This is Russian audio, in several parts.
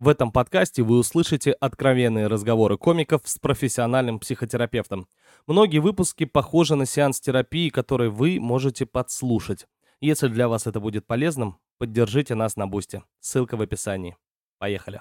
В этом подкасте вы услышите откровенные разговоры комиков с профессиональным психотерапевтом. Многие выпуски похожи на сеанс терапии, который вы можете подслушать. Если для вас это будет полезным, поддержите нас на Бусте. Ссылка в описании. Поехали.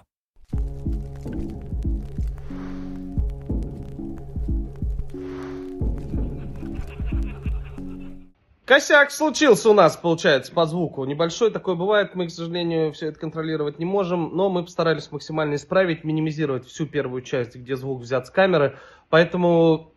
Косяк случился у нас, получается, по звуку. Небольшой такой бывает. Мы, к сожалению, все это контролировать не можем. Но мы постарались максимально исправить, минимизировать всю первую часть, где звук взят с камеры. Поэтому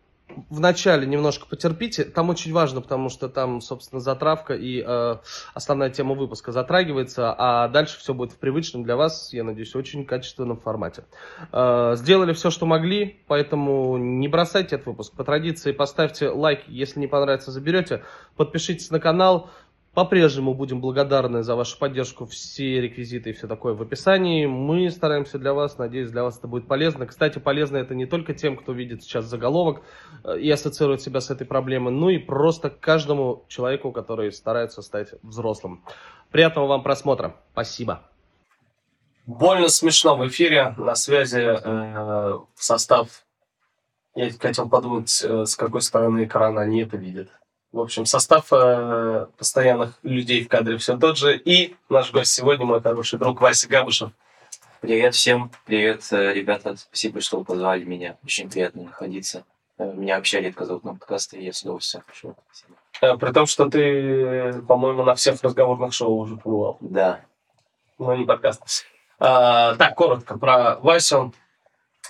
вначале немножко потерпите. Там очень важно, потому что там, собственно, затравка и э, основная тема выпуска затрагивается, а дальше все будет в привычном для вас, я надеюсь, очень качественном формате. Э, сделали все, что могли, поэтому не бросайте этот выпуск. По традиции поставьте лайк, если не понравится, заберете. Подпишитесь на канал. По-прежнему будем благодарны за вашу поддержку. Все реквизиты и все такое в описании. Мы стараемся для вас. Надеюсь, для вас это будет полезно. Кстати, полезно это не только тем, кто видит сейчас заголовок э, и ассоциирует себя с этой проблемой, но и просто каждому человеку, который старается стать взрослым. Приятного вам просмотра. Спасибо. Больно смешно в эфире. На связи э, состав. Я хотел подумать, э, с какой стороны экрана они это видят. В общем, состав э, постоянных людей в кадре все тот же. И наш гость сегодня, мой хороший друг Вася Габышев. Привет всем, привет, э, ребята. Спасибо, что позвали меня. Очень приятно находиться. Э, меня вообще редко зовут на подкасты, и я с удовольствием. Спасибо. Э, при том, что ты, по-моему, на всех разговорных шоу уже побывал. Да. Ну, не подкаст. А, так, коротко про Васю.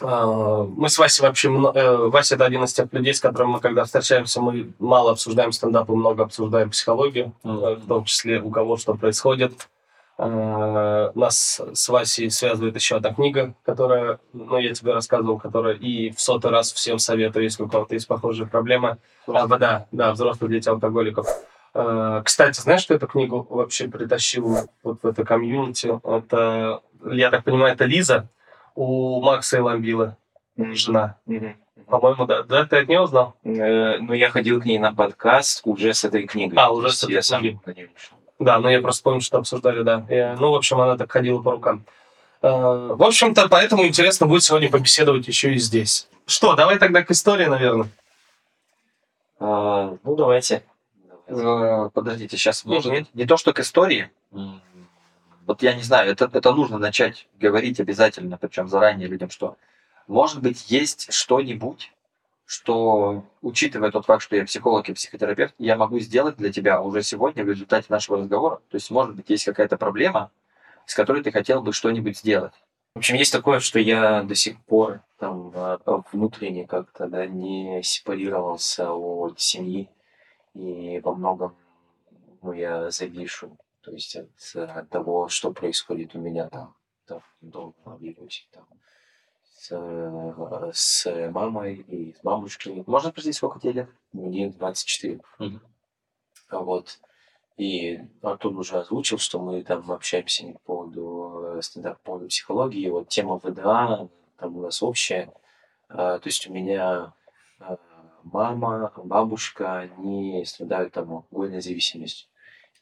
А, мы с Васей вообще... Э, Вася – это один из тех людей, с которыми мы, когда встречаемся, мы мало обсуждаем стендап и много обсуждаем психологию, mm-hmm. в том числе у кого что происходит. А, нас с Васей связывает еще одна книга, которая, ну, я тебе рассказывал, которая и в сотый раз всем советую, если у кого-то есть похожие проблемы. А, да, да, взрослые дети алкоголиков. Кстати, знаешь, что эту книгу вообще притащил вот в это комьюнити? Это, я так понимаю, это Лиза, у Макса и Ламбила mm-hmm. жена. Mm-hmm. По-моему, да. Да, ты от нее узнал? Э, ну, я ходил к ней на подкаст уже с этой книгой. А, уже с этой книгой. Да, но я просто помню, что обсуждали, да. И, ну, в общем, она так ходила по рукам. Э, в общем-то, поэтому интересно будет сегодня побеседовать еще и здесь. Что, давай тогда к истории, наверное. А, ну, давайте. Э, подождите, сейчас, может, mm-hmm. не то, что к истории, вот я не знаю, это, это нужно начать говорить обязательно, причем заранее людям, что может быть есть что-нибудь, что, учитывая тот факт, что я психолог и психотерапевт, я могу сделать для тебя уже сегодня в результате нашего разговора. То есть, может быть, есть какая-то проблема, с которой ты хотел бы что-нибудь сделать. В общем, есть такое, что я до сих пор там а, внутренне как-то да, не сепарировался от семьи, и во многом ну, я завишу то есть от, от того, что происходит у меня там, там дома, в Вильнюсе, там, с, с мамой и с бабушкой. Можно спросить, сколько тебе лет? Мне 24. Mm-hmm. Вот. И Артур уже озвучил, что мы там общаемся не по поводу э, стендап, по поводу психологии. Вот тема ВДА, там у нас общая. А, то есть у меня мама, бабушка, они страдают там алкогольной зависимостью.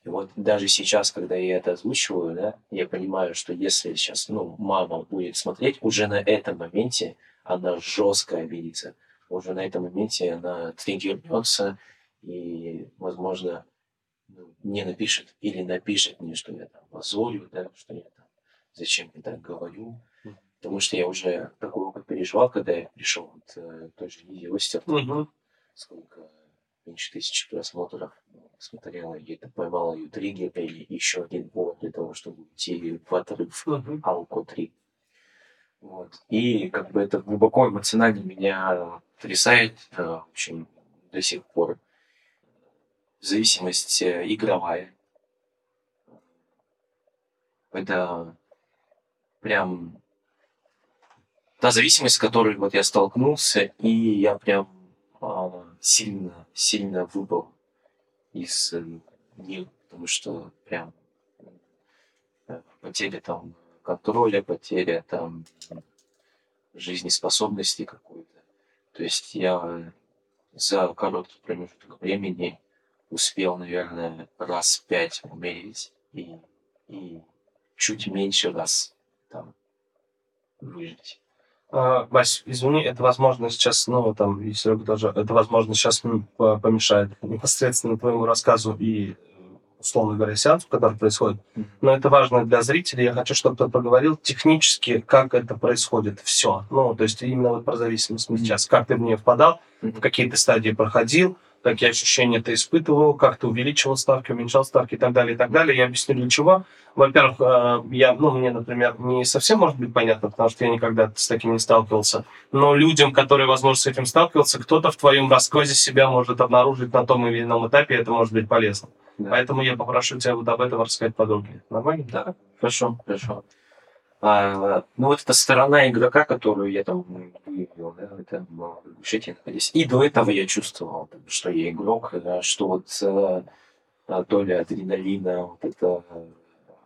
И вот даже сейчас, когда я это озвучиваю, да, я понимаю, что если сейчас, ну, мама будет смотреть, уже на этом моменте она жестко обидится. Уже на этом моменте она триггернется и, возможно, ну, не напишет или напишет мне, что я там позорю, да, что я там, зачем я так говорю. Потому что я уже такой опыт переживал, когда я пришел от э, той же Лидии Остер. Сколько меньше тысячи просмотров смотрела, и это поймала ее триггер, и еще один повод для того, чтобы уйти в отрыв Алко 3. Вот. И как бы это глубоко эмоционально меня потрясает, э, в общем, до сих пор. Зависимость э, игровая. Это прям та зависимость, с которой вот я столкнулся, и я прям а, сильно, сильно выпал из них, потому что прям э, потеря там контроля, потеря там жизнеспособности какой-то. То есть я за короткий промежуток времени успел, наверное, раз пять умереть и, и чуть меньше раз там выжить. А, Вась, извини, это возможно сейчас, ну, там, и Серега тоже, это возможно сейчас помешает непосредственно твоему рассказу и, условно говоря, сеансу, который происходит. Но это важно для зрителей. Я хочу, чтобы ты поговорил технически, как это происходит все. Ну, то есть именно вот про зависимость сейчас. Как ты в нее впадал, в какие ты стадии проходил, какие ощущения ты испытывал, как ты увеличивал ставки, уменьшал ставки и так далее, и так далее. Я объясню для чего. Во-первых, э, я, ну, мне, например, не совсем может быть понятно, потому что я никогда с таким не сталкивался. Но людям, которые, возможно, с этим сталкивался, кто-то в твоем рассказе себя может обнаружить на том или ином этапе, и это может быть полезно. Да. Поэтому я попрошу тебя вот об этом рассказать подробнее. Нормально? Да, хорошо, хорошо. А, ну, вот эта сторона игрока, которую я там выявил, да, это в решите находясь. И до этого я чувствовал, что я игрок, что вот э, доля адреналина, вот это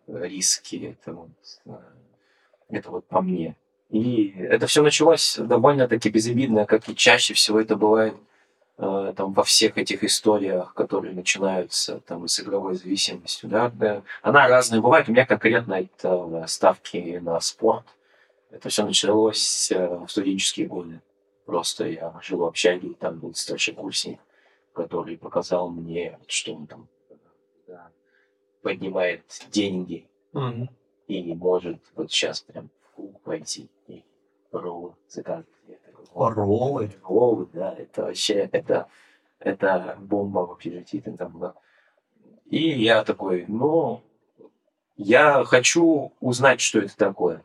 э, риски, это вот, э, это вот по мне. И это все началось довольно-таки безобидно, как и чаще всего это бывает э, там во всех этих историях, которые начинаются там с игровой зависимостью, да, да. она разная бывает. У меня конкретно это ставки на спорт. Это все началось э, в студенческие годы. Просто я жил в общаге, и там был старшекурсник, который показал мне, что он там э, поднимает деньги Мгм. и может вот сейчас прям пойти и роллы заказывать. Такой, Роллы? Роллы, да, это вообще, это, это бомба в общежитии там была. И я такой, ну, я хочу узнать, что это такое.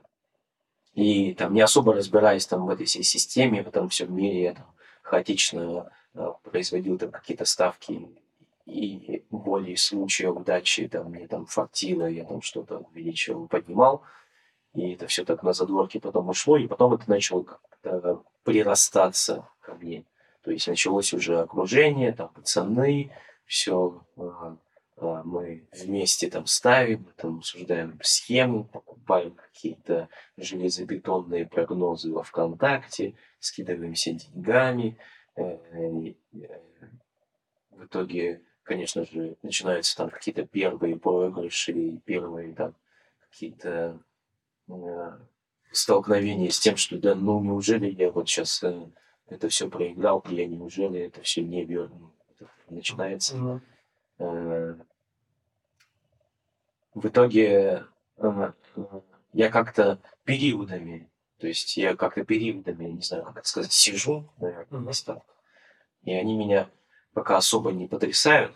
И там не особо разбираясь там в этой всей системе, в этом всем мире, я там хаотично э, производил там какие-то ставки и волей случая, удачи, там мне там фартило, я там что-то увеличивал, поднимал. И это все так на задворке потом ушло, и потом это начало как-то прирастаться ко мне. То есть началось уже окружение, там пацаны, все мы вместе там ставим, там обсуждаем схемы, покупаем какие-то железобетонные прогнозы во ВКонтакте, скидываемся деньгами. э, э, В итоге, конечно же, начинаются там какие-то первые проигрыши, первые там какие-то э, столкновения с тем, что да, ну неужели я вот сейчас это все проиграл, и я неужели это все не верну. Начинается. Мгм. Э, В итоге э, э, я как-то периодами, то есть я как-то периодами, не знаю, как это сказать, сижу, наверное, на ставках, и они меня пока особо не потрясают.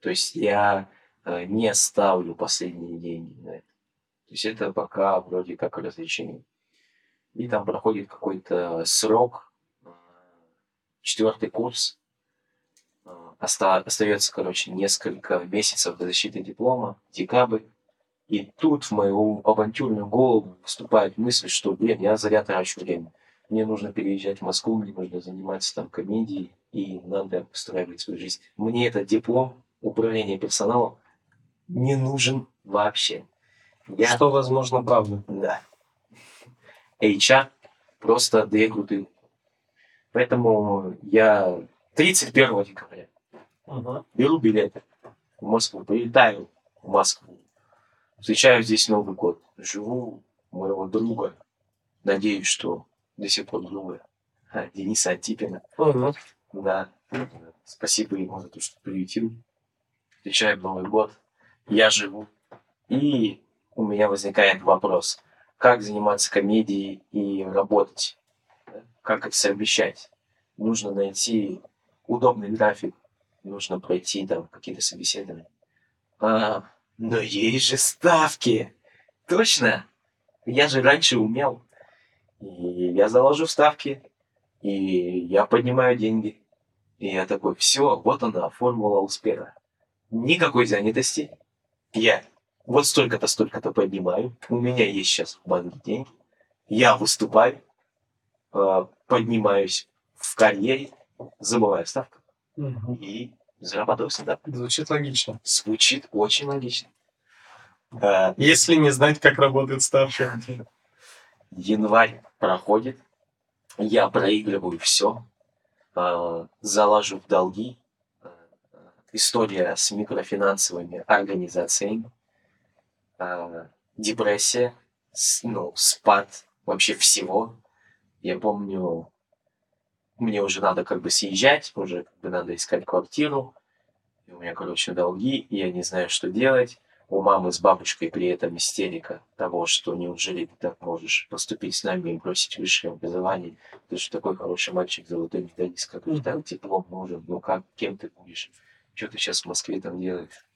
То есть я э, не ставлю последние деньги на это. То есть это пока вроде как развлечение. И там проходит какой-то срок, четвертый курс, э, оста- остается, короче, несколько месяцев до защиты диплома, декабрь. И тут в мою авантюрную голову вступает мысль, что, блин, я зря трачу время. Мне нужно переезжать в Москву, мне нужно заниматься там комедией, и надо устраивать свою жизнь. Мне этот диплом управления персоналом не нужен вообще. Я Что, возможно, правда. да. HR просто две крутые. Поэтому я 31 декабря Мгм. беру билеты в Москву, прилетаю в Москву, встречаю здесь Новый год, живу у моего друга, надеюсь, что до сих пор друга, а, Дениса Антипина. Мгм. Да, спасибо ему за то, что приютил. Встречаем Новый год, я живу. И у меня возникает вопрос, как заниматься комедией и работать? Как это совмещать? Нужно найти удобный график, нужно пройти там какие-то собеседования. А, но есть же ставки! Точно! Я же раньше умел. И я заложу ставки, и я поднимаю деньги. И я такой, все, вот она, формула успеха. Никакой занятости. Я вот столько-то, столько-то поднимаю. У меня есть сейчас в банке деньги. Я выступаю, э, поднимаюсь в карьере, забываю ставку Мгм. и зарабатываю всегда. Звучит логично. Звучит очень логично. Э, Если не знать, как работает ставка. январь проходит, я проигрываю все, залажу в долги. Э, История с микрофинансовыми организациями, э, депрессия, с- ну, спад вообще всего. Я помню, мне уже надо как бы съезжать, уже как бы надо искать квартиру. И у меня, короче, долги, и я не знаю, что делать. У мамы с бабушкой при этом истерика того, что неужели ты так можешь поступить с нами и бросить высшее образование. Ты же такой хороший мальчик, золотой медалист, как же так диплом нужен, ну как, кем ты будешь? Что ты сейчас в Москве там делаешь?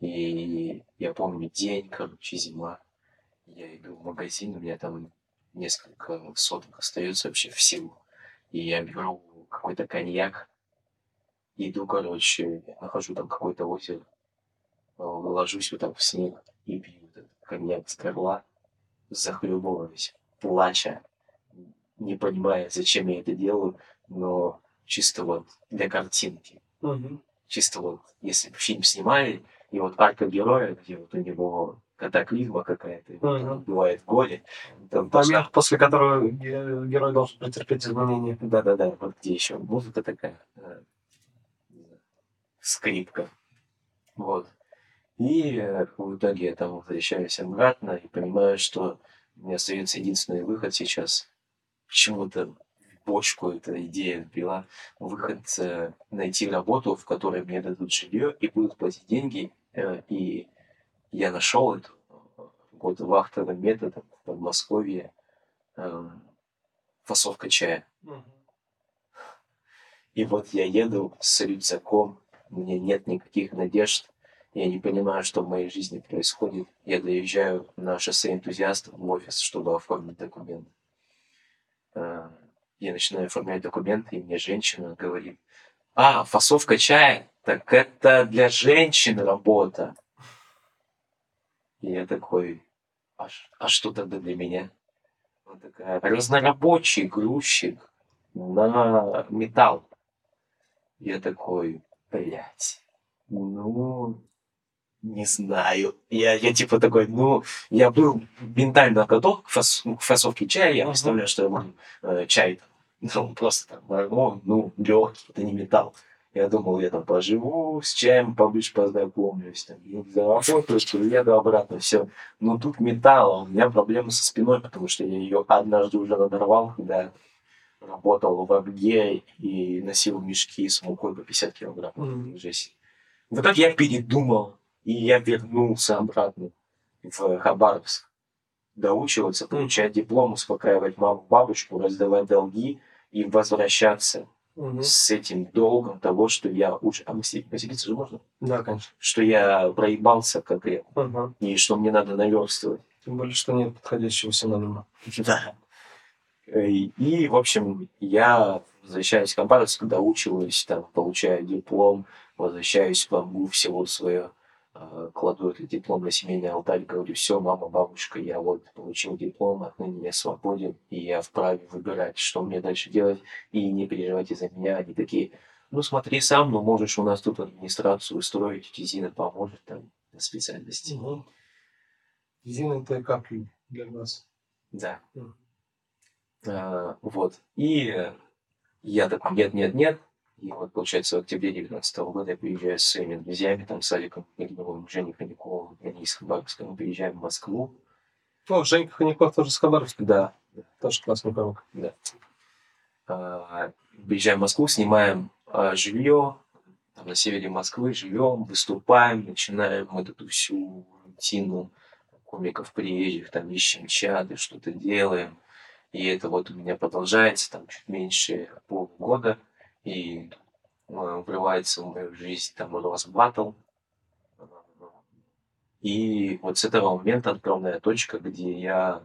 И я помню день, короче, зима. Я иду в магазин, у меня там несколько соток остается вообще всего. И я беру какой-то коньяк, иду, короче, нахожу там какое-то озеро, э, ложусь вот так в снег и пью этот коньяк с горла, захлебываясь, плача, не понимая, зачем я это делаю, но чисто вот для картинки. Мгм. Чисто вот, если бы фильм снимали, и вот арка героя, где вот у него катаклизма какая-то, Мгм. убивает горе, там Момент, после которого ге- герой должен претерпеть изменения. Да-да-да, вот где еще музыка такая, э, скрипка. Вот. И э, в итоге я там возвращаюсь обратно и понимаю, что у меня остается единственный выход сейчас. Почему-то бочку эта идея вбила. Выход э, найти работу, в которой мне дадут жилье и будут платить деньги. Э, и я нашел это э, вот вахтовым методом в Подмосковье э, фасовка чая. И вот я еду с рюкзаком, у меня нет никаких надежд, я не понимаю, что в моей жизни происходит. Я доезжаю на шоссе энтузиастов в офис, чтобы оформить документы. Я начинаю оформлять документы, и мне женщина говорит, а, фасовка чая, так это для женщин работа. И я такой, а, а что тогда для меня? Она такая, разнорабочий грузчик на металл. Я такой, блядь, ну, не знаю. Я, я типа такой, ну, я был ментально готов к, фас- к фасовке чая, я представляю, что я буду э, чай, ну, просто там, ну, ну, легкий, это не металл. Я думал, я там поживу с чаем, поближе познакомлюсь, там, ну, заработаю, приеду обратно, все. Но тут металл, а у меня проблемы со спиной, потому что я ее однажды уже надорвал, когда работал в ОГЕ и носил мешки с мукой по 50 килограмм. Мгм. Жесть. В итоге я передумал, и я вернулся обратно в Хабаровск. Доучиваться, получать диплом, успокаивать маму, бабушку, раздавать долги и возвращаться Мгм. с этим долгом того, что я уже... А материться же можно? Да, конечно. Что я проебался конкретно, Ага. и что мне надо наверстывать. Тем более, что нет подходящего синонима. Да. Э, И, в общем, я возвращаюсь в Хабаровск, доучиваюсь, там, получаю диплом, возвращаюсь в Амгу, в село свое, кладу этот диплом на семейный алтарь, говорю, все, мама, бабушка, я вот получил диплом, отныне я свободен, и я вправе выбирать, что мне дальше делать, и не переживайте за меня. Они такие, ну смотри сам, ну можешь у нас тут администрацию устроить, Зина поможет там на специальности. Угу. Зина это капли для нас. Да. Мгм. А, вот. И э, я такой, нет, нет, нет. И вот, получается, в октябре 19 года я приезжаю с своими друзьями, там, с Аликом Игновым, Женей Хомяковым, они из Хабаровска, мы приезжаем в Москву. О, Женька Ханяков тоже с Хабаровска. Да. Тоже классный парок. А, приезжаем в Москву, снимаем а, жилье, там, на севере Москвы, живем, выступаем, начинаем вот эту всю рутину комиков приезжих, там, ищем чаты, что-то делаем. И это вот у меня продолжается там чуть меньше полгода. И э, врывается в мою жизнь там Росбаттл. И вот с этого момента отправная точка, где я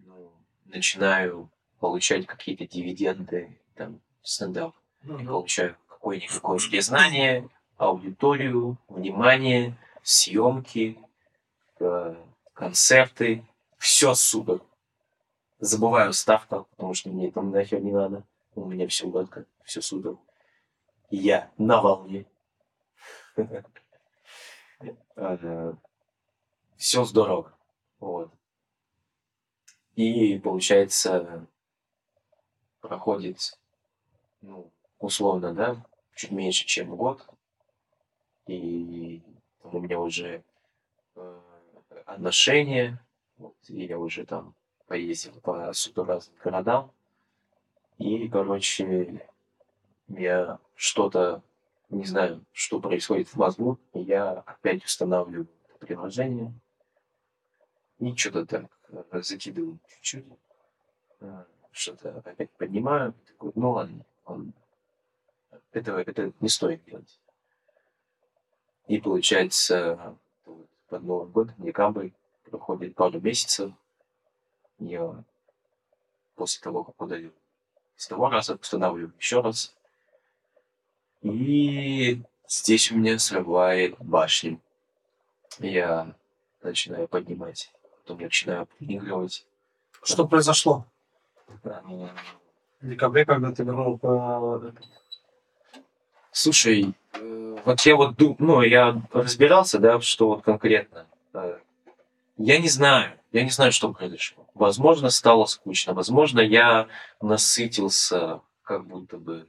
ну, начинаю получать какие-то дивиденды, там, стендап. Я получаю какое-никакое признание, аудиторию, внимание, съемки, э, концерты. Все супер. Забываю ставку, потому что мне это нахер не надо. У меня все гладко, все супер. Я на волне. Все здорово. Вот. И получается, проходит, ну, условно, да, чуть меньше, чем год. И у меня уже э, отношения, вот, и я уже там поездил по супер разным городам. И, короче, я что-то, не знаю, что происходит в мозгу, и я опять устанавливаю приложение. И что-то так э, закидываю чуть-чуть. Э, Что-то опять поднимаю. Такой, ну ладно, ладно. Этого это не стоит делать. И получается, под Новый год, декабрь, проходит пару месяцев. Я после того, как удалил с того раза, устанавливаю еще раз. И здесь у меня срывает башню. Я начинаю поднимать, потом начинаю проигрывать. Что произошло Эм, в декабре, когда ты вернул по... Слушай, э, вот я вот ду- ну, я разбирался, да, что вот конкретно. Э, Я не знаю, я не знаю, что произошло. Возможно, стало скучно, возможно, я насытился, как будто бы.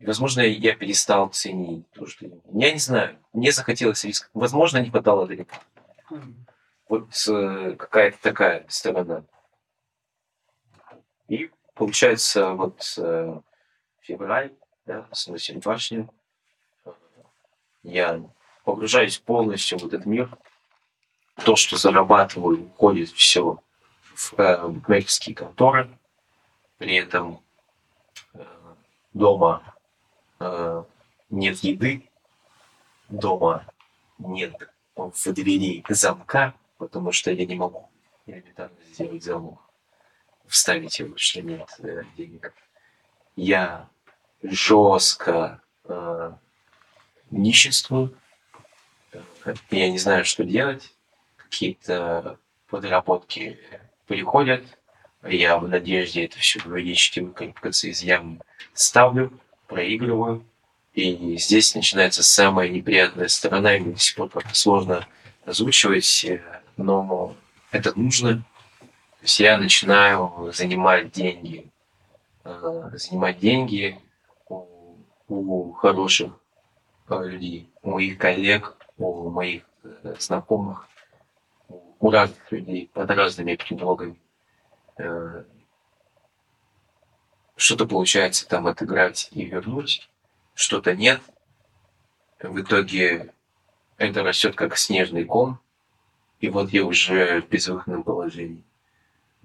Возможно, я перестал ценить то, что я... Не знаю, мне захотелось риск. Возможно, не хватало далеко. Вот э, какая-то такая сторона. И получается, вот э, февраль, да, сносим башню. Я погружаюсь полностью в этот мир. То, что зарабатываю, уходит все в э, букмекерские конторы. При этом э, дома э, нет еды, дома нет в двери замка, потому что я не могу элементарно сделать замок, вставить его, что нет э, денег. Я жестко э, нищенствую. Э, Я не знаю, что делать. Какие-то подработки приходят. Я в надежде это все логически выкарабкаться из ямы ставлю, проигрываю. И здесь начинается самая неприятная сторона, и мне до сих пор как-то сложно озвучивать, э, но это нужно. То есть я начинаю занимать деньги, э, занимать деньги у, у хороших э, людей, у моих коллег, у моих знакомых, у- разных людей под разными предлогами. Э, Что-то получается там отыграть и вернуть, что-то нет. В итоге это растет как снежный ком, и вот я уже в безвыходном положении,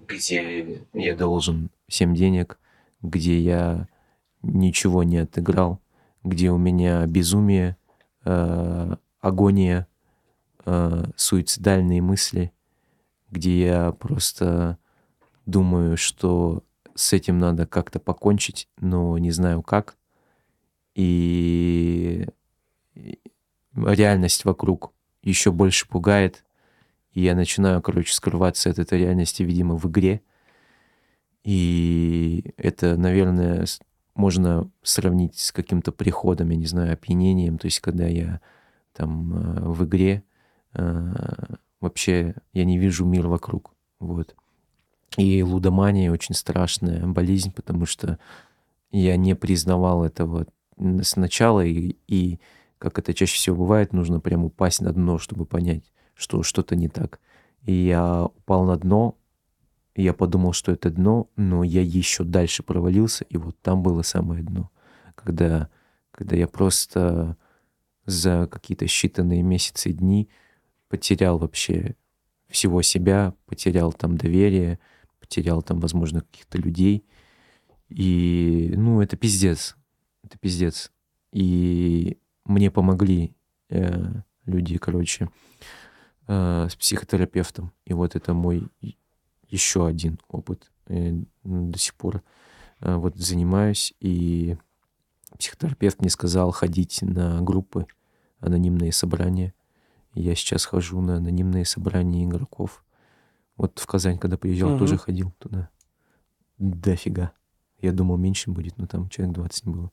где я должен всем денег, где я ничего не отыграл, где у меня безумие, э, агония, э, суицидальные мысли, где я просто думаю, что с этим надо как-то покончить, но не знаю как. И реальность вокруг еще больше пугает. И я начинаю, короче, скрываться от этой реальности, видимо, в игре. И это, наверное, можно сравнить с каким-то приходом, я не знаю, опьянением. То есть, когда я там э, в игре, вообще я не вижу мир вокруг. Вот. И лудомания очень страшная болезнь, потому что я не признавал этого сначала, и, и как это чаще всего бывает, нужно прям упасть на дно, чтобы понять, что что-то не так. И я упал на дно, и я подумал, что это дно, но я еще дальше провалился, и вот там было самое дно, когда, когда я просто за какие-то считанные месяцы и дни потерял вообще всего себя, потерял там доверие, потерял там, возможно, каких-то людей. И, ну, это пиздец. Это пиздец. И мне помогли э, люди, короче, э, с психотерапевтом. И вот это мой еще один опыт. Э, до сих пор э, вот занимаюсь. И психотерапевт мне сказал ходить на группы, анонимные собрания. Я сейчас хожу на анонимные собрания игроков. Вот в Казань, когда приезжал, Мгм. тоже ходил туда. Дофига. Я думал, меньше будет, но там человек 20 было.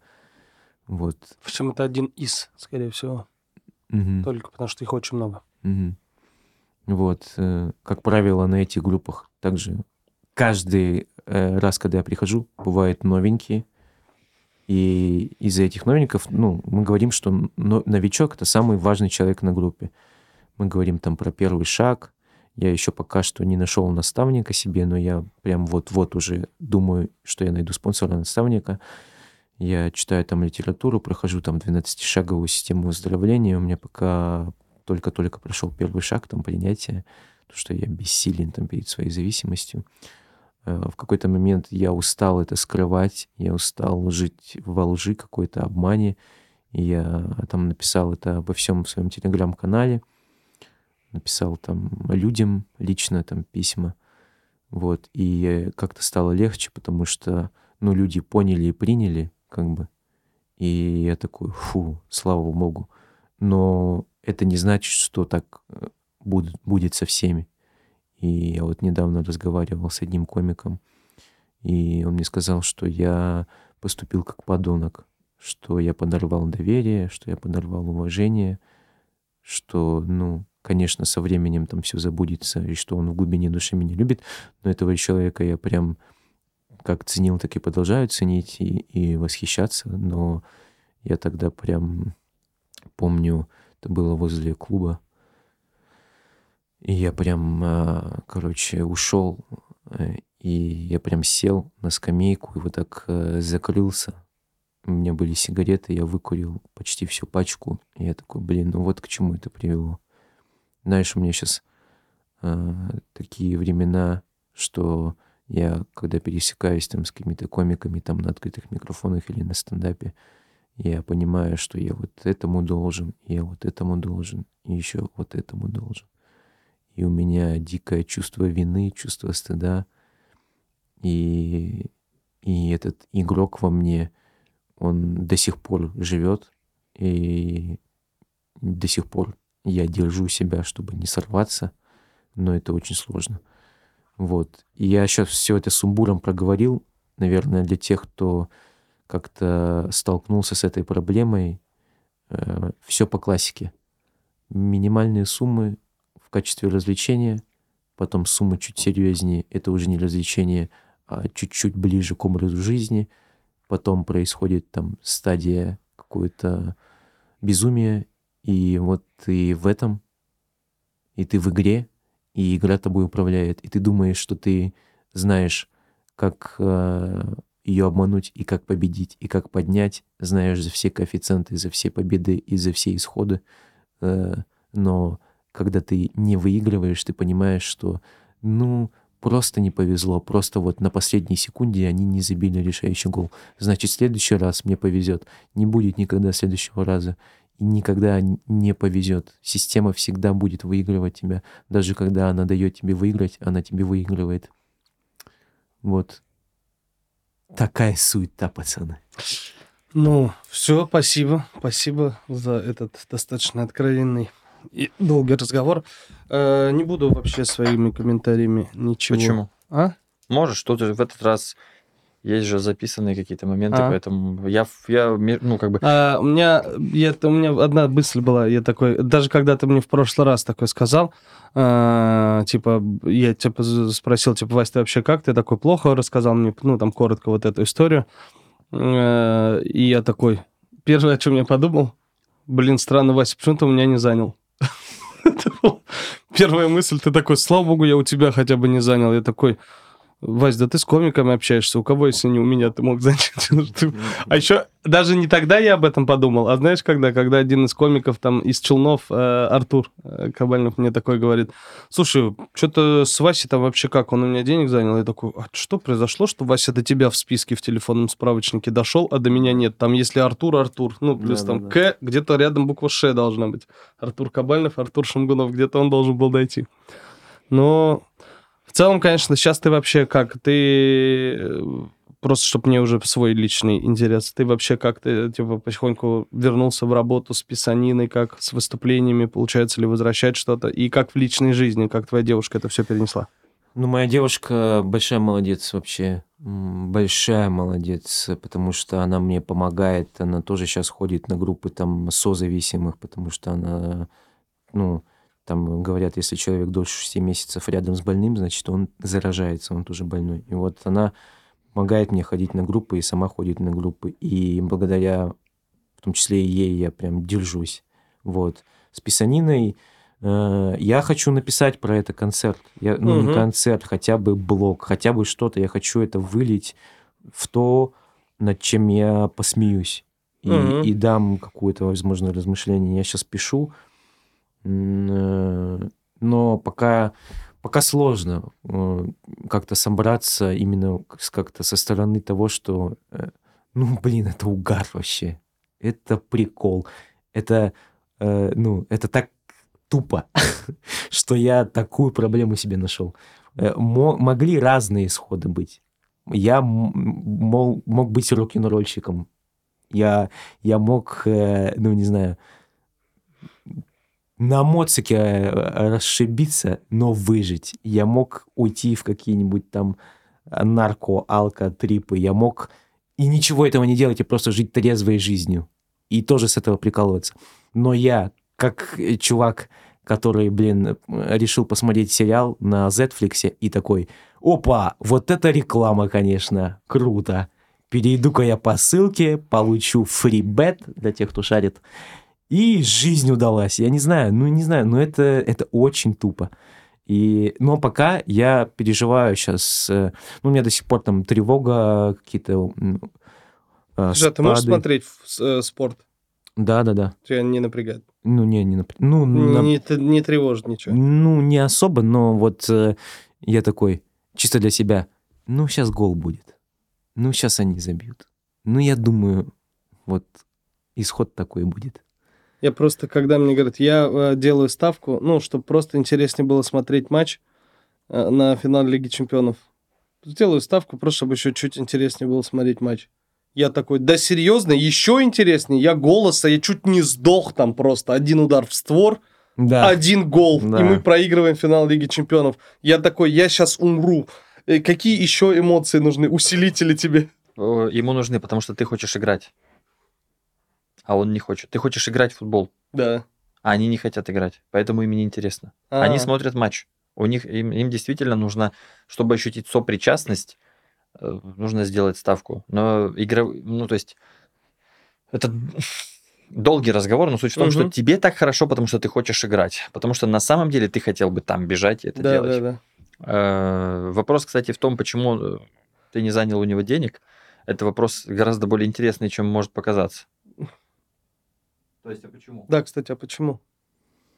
Вот. Причем это один из, скорее всего. Мгм. Только потому что их очень много. Мгм. Вот, э, как правило, на этих группах также каждый э, раз, когда я прихожу, бывают новенькие. И из-за этих новеньков, ну, мы говорим, что но- новичок — это самый важный человек на группе. Мы говорим там про первый шаг, Я еще пока что не нашел наставника себе, но я прям вот-вот уже думаю, что я найду спонсора наставника. Я читаю там литературу, прохожу там 12-шаговую систему выздоровления. У меня пока только-только прошел первый шаг, там принятие, то, что я бессилен там перед своей зависимостью. Э, в какой-то момент я устал это скрывать, я устал жить во лжи, какой-то обмане. И я там написал это обо всем в своем телеграм-канале, написал там людям лично там письма. Вот, и как-то стало легче, потому что, ну, люди поняли и приняли, как бы. И я такой, фу, слава богу. Но это не значит, что так э, будет, будет со всеми. И я вот недавно разговаривал с одним комиком, и он мне сказал, что я поступил как подонок, что я подорвал доверие, что я подорвал уважение, что, ну, конечно, со временем там все забудется, и что он в глубине души меня любит, но этого человека я прям как ценил, так и продолжаю ценить и, и восхищаться, но я тогда прям помню, это было возле клуба, и я прям, а, короче, ушел, э, и я прям сел на скамейку и вот так э, закрылся. У меня были сигареты, я выкурил почти всю пачку. И я такой, блин, ну вот к чему это привело. Знаешь, у меня сейчас э, такие времена, что я, когда пересекаюсь там с какими-то комиками там на открытых микрофонах или на стендапе, я понимаю, что я вот этому должен, я вот этому должен, и еще вот этому должен. И у меня дикое чувство вины, чувство стыда. И, и этот игрок во мне, он до сих пор живет. И до сих пор я держу себя, чтобы не сорваться. Но это очень сложно. Вот. И я сейчас все это сумбуром проговорил, наверное, для тех, кто как-то столкнулся с этой проблемой. Э, все по классике. Минимальные суммы в качестве развлечения, потом сумма чуть серьезнее, это уже не развлечение, а чуть-чуть ближе к образу жизни, потом происходит там стадия какое-то безумия, и вот ты в этом, и ты в игре, и игра тобой управляет, и ты думаешь, что ты знаешь, как э, ее обмануть и как победить, и как поднять, знаешь за все коэффициенты, за все победы и за все исходы, э, но когда ты не выигрываешь, ты понимаешь, что, ну, просто не повезло, просто вот на последней секунде они не забили решающий гол. Значит, в следующий раз мне повезет. Не будет никогда следующего раза. И никогда не повезет. Система всегда будет выигрывать тебя. Даже когда она дает тебе выиграть, она тебе выигрывает. Вот. Такая суета, пацаны. Ну, все, спасибо. Спасибо за этот достаточно откровенный и долгий разговор. Э, не буду вообще своими комментариями ничего. Почему? А? Можешь, тут в этот раз есть же записанные какие-то моменты, А. поэтому я, я, ну, как бы, А, у меня, я, у меня одна мысль была, я такой, даже когда ты мне в прошлый раз такой сказал, а, типа, я типа спросил, типа, Вась, ты вообще как? Ты такой плохо рассказал мне, ну, там, коротко вот эту историю. Э, И я такой, первое, о чем я подумал, блин, странно, Вася, почему ты у меня не занял? Первая мысль, ты такой, слава богу, я у тебя хотя бы не занял. Я такой, Вась, да ты с комиками общаешься, у кого, если не у меня, ты мог занять? А еще даже не тогда я об этом подумал, а знаешь, когда? Когда один из комиков там из Челнов, э, Артур э, Кабальнов мне такой говорит, слушай, что-то с Васей там вообще как, он у меня денег занял? Я такой, а что произошло, что Вася до тебя в списке в телефонном справочнике дошел, а до меня нет? Там если Артур, Артур, ну плюс там Да-да-да. К, где-то рядом буква Ш должна быть. Артур Кабальнов, Артур Шамгунов, где-то он должен был дойти. Но целом, конечно, сейчас ты вообще как? Ты э, просто, чтобы мне уже свой личный интерес, ты вообще как ты типа потихоньку вернулся в работу с писаниной, как с выступлениями, получается ли возвращать что-то, и как в личной жизни, как твоя девушка это все перенесла? Ну, моя девушка большая молодец вообще. Большая молодец, потому что она мне помогает. Она тоже сейчас ходит на группы там созависимых, потому что она, ну, там говорят, если человек дольше 6 месяцев рядом с больным, значит, он заражается, он тоже больной. И вот она помогает мне ходить на группы и сама ходит на группы. И благодаря, в том числе и ей, я прям держусь. Вот. С писаниной Э, Я хочу написать про это концерт. Я, ну, не Мгм. концерт, хотя бы блог, хотя бы что-то. Я хочу это вылить в то, над чем я посмеюсь. И, Мгм. и дам какое-то, возможно, размышление. Я сейчас пишу, но пока, пока сложно э, как-то собраться именно как-то со стороны того, что, э, ну, блин, это угар вообще. Это прикол. Это, э, ну, это так тупо, что я такую проблему себе нашел. Э, мо- могли разные исходы быть. Я мог быть рок-н-ролльщиком. Я, я мог, э, ну, не знаю, на моцике э, расшибиться, но выжить. Я мог уйти в какие-нибудь там нарко, алко, трипы. Я мог и ничего этого не делать, и просто жить трезвой жизнью. И тоже с этого прикалываться. Но я, как э, чувак, который, блин, э, решил посмотреть сериал на Netflix и такой, опа, вот это реклама, конечно, круто. Перейду-ка я по ссылке, получу фрибет для тех, кто шарит. И жизнь удалась. Я не знаю, ну не знаю, но это, это очень тупо. И, но пока я переживаю сейчас, ну, у меня до сих пор там тревога, какие-то э, Слушай, а ты можешь смотреть э, спорт? Да, да, да. Тебя не напрягает? Ну, не, не, нап- ну, на- Не, не тревожит ничего? ну, не особо, но вот э, я такой, чисто для себя, ну, сейчас гол будет. Ну, сейчас они забьют. Ну, я думаю, вот исход такой будет. Я просто, когда мне говорят, я э, делаю ставку, ну, чтобы просто интереснее было смотреть матч э, на финал Лиги Чемпионов. Сделаю ставку, просто чтобы еще чуть интереснее было смотреть матч. Я такой, да серьезно, еще интереснее. Я голоса, я чуть не сдох там просто. Один удар в створ, Да. один гол, Да. и мы проигрываем финал Лиги Чемпионов. Я такой, я сейчас умру. Э, Какие еще эмоции нужны? Усилители тебе? Ему нужны, потому что ты хочешь играть. А он не хочет. Ты хочешь играть в футбол, Да. а они не хотят играть. Поэтому им не интересно. А, Они смотрят матч. У них им, им действительно нужно, чтобы ощутить сопричастность, э, нужно сделать ставку. Но игра, ну то есть это долгий разговор, но суть в том, что Мгм. тебе так хорошо, потому что ты хочешь играть, потому что на самом деле ты хотел бы там бежать и это Да, делать. да, да. Э, Вопрос, кстати, в том, почему э, ты не занял у него денег. Это вопрос гораздо более интересный, чем может показаться. То есть, а почему? Да, кстати, а почему?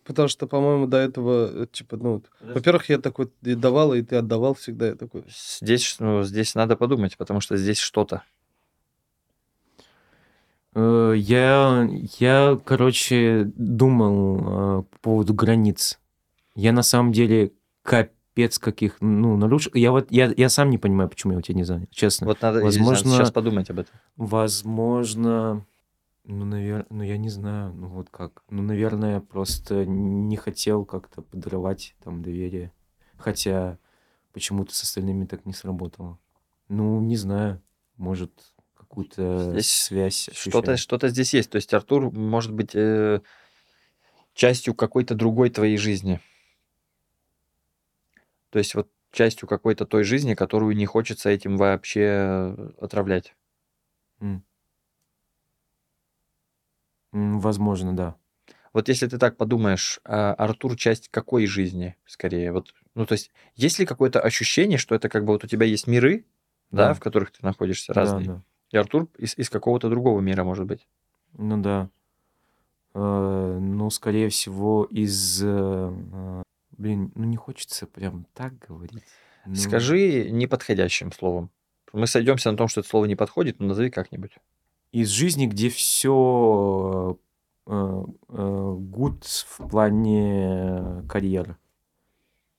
Потому что, по-моему, до этого, э, типа, ну, во-первых, я такой и давал, и ты отдавал всегда, я такой. Здесь, ну, здесь надо подумать, потому что здесь что-то. Э, Я, я, короче, думал э, по поводу границ. Я на самом деле капец каких, ну, нарушил. Я вот, я, я сам не понимаю, почему я у тебя не занял, честно. Вот надо Возможно- сейчас подумать об этом. Возможно, ну, наверное, ну, я не знаю, ну, вот как. Ну, наверное, просто не хотел как-то подрывать там доверие. Хотя почему-то с остальными так не сработало. Ну, не знаю, может, какую-то Здесь связь Что-то, что-то здесь есть. То есть Артур может быть э, частью какой-то другой твоей жизни. То есть вот частью какой-то той жизни, которую не хочется этим вообще э, отравлять. М. Возможно, да. Вот если ты так подумаешь, а Артур часть какой жизни, скорее? Вот, ну, то есть, есть ли какое-то ощущение, что это как бы вот у тебя есть миры, да, Да. в которых ты находишься, Да, разные, да. и Артур из, из какого-то другого мира, может быть? Ну да. Э, Ну, скорее всего, из... э, э, Блин, ну не хочется прям так говорить. Ну, Скажи неподходящим словом. Мы сойдемся на том, что это слово не подходит, но назови как-нибудь. Из жизни, где все good в плане карьеры.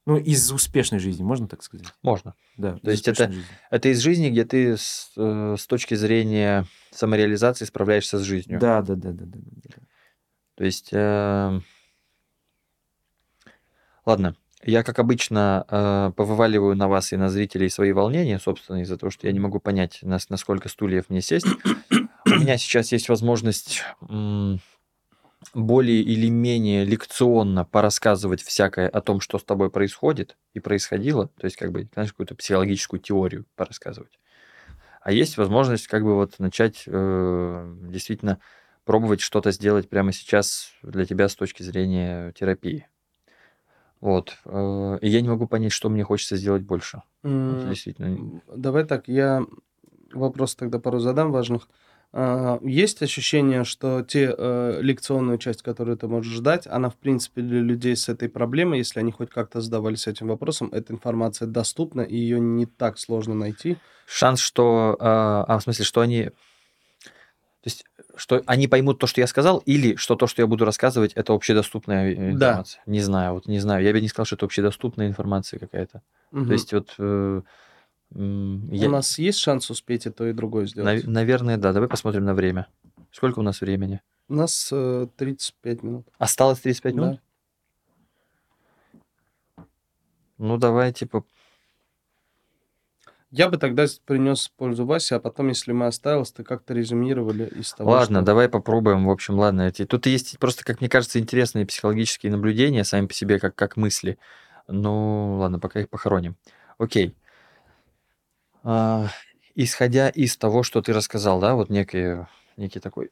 Ну, из успешной жизни, можно так сказать? Можно. Да. То есть это- жизни. Это из жизни, где ты с, э, с точки зрения самореализации справляешься с жизнью. Да, да, да, да, да, да, да. То есть, э, ладно, я, как обычно, э, повываливаю на вас и на зрителей свои волнения, собственно, из-за того, что я не могу понять, на сколько стульев мне сесть. У меня сейчас есть возможность более или менее лекционно порассказывать всякое о том, что с тобой происходит и происходило, то есть, как бы, знаешь, какую-то психологическую теорию порассказывать. А есть возможность, как бы, вот начать э, действительно пробовать что-то сделать прямо сейчас для тебя с точки зрения терапии. Вот. э, И я не могу понять, что мне хочется сделать больше. Вот М, действительно. Давай так, я вопрос тогда пару задам важных. А, Есть ощущение, что те э, лекционную часть, которую ты можешь ждать, она, в принципе, для людей с этой проблемой, если они хоть как-то задавались этим вопросом, эта информация доступна, и ее не так сложно найти. Шанс, что... А, а, в смысле, что они... То есть, что они поймут то, что я сказал, или что то, что я буду рассказывать, это общедоступная э, Да. информация? Не знаю, вот не знаю. Я бы не сказал, что это общедоступная информация какая-то. Мгм. То есть вот... э, м, я- У нас есть шанс успеть и то, и другое сделать? нав- наверное, да. Давай посмотрим на время. Сколько у нас времени? У нас э, 35 минут. Осталось 35 Да. минут? Ну, давай, типа, Я бы тогда принес пользу Васе, а потом, если мы осталось, ты как-то резюмировали из того, Ладно, что- давай попробуем. В общем, ладно. эти- Тут есть просто, как мне кажется, интересные психологические наблюдения сами по себе, как, как мысли. Ну, ладно, пока их похороним. Окей. А, исходя из того, что ты рассказал, да, вот некий, некий такой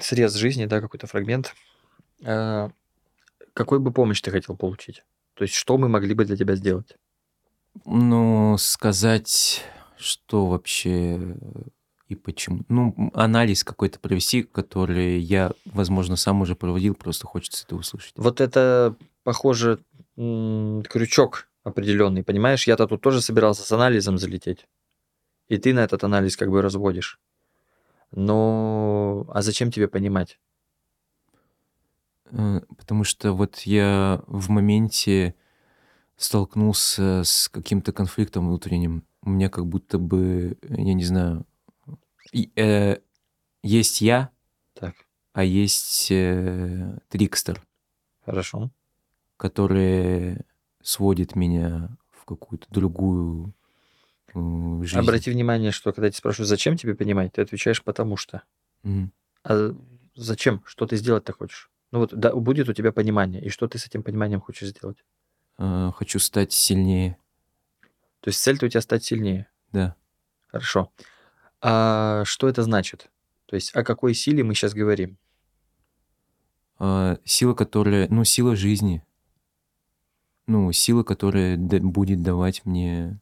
срез жизни, да, какой-то фрагмент, а, какой бы помощь ты хотел получить? То есть, что мы могли бы для тебя сделать? Ну, сказать, что вообще э, и почему. Ну, анализ какой-то провести, который я, возможно, сам уже проводил, просто хочется это услышать. Вот это, похоже, крючок определенный, понимаешь? Я-то тут тоже собирался с анализом залететь. И ты на этот анализ как бы разводишь. Но... А зачем тебе понимать? Э, Потому что вот я в моменте столкнулся с каким-то конфликтом внутренним. У меня как будто бы, я не знаю, и, э, есть я, Так, а есть э, Трикстер, хорошо. который сводит меня в какую-то другую э, жизнь. Обрати внимание, что когда я тебя спрашиваю, зачем тебе понимать, ты отвечаешь «потому что». Мгм. А зачем? Что ты сделать-то хочешь? Ну вот да, будет у тебя понимание, и что ты с этим пониманием хочешь сделать? Э, Хочу стать сильнее, То есть цель-то у тебя стать сильнее. да. Хорошо. А что это значит? То есть о какой силе мы сейчас говорим? А, Сила, которая, ну, сила жизни. Ну, сила, которая будет давать мне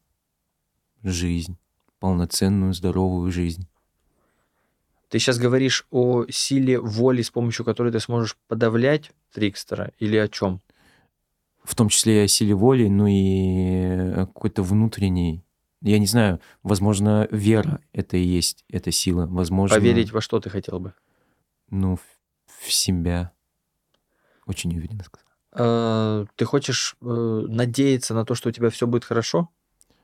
жизнь, полноценную, здоровую жизнь. Ты сейчас говоришь о силе воли, с помощью которой ты сможешь подавлять Трикстера, или о чем? В том числе и о силе воли, ну и о какой-то внутренней. Я не знаю, возможно, вера это и есть эта сила. Возможно, Поверить во что ты хотел бы? ну, в, в себя. Очень уверенно сказал. Э, Ты хочешь э, надеяться на то, что у тебя все будет хорошо?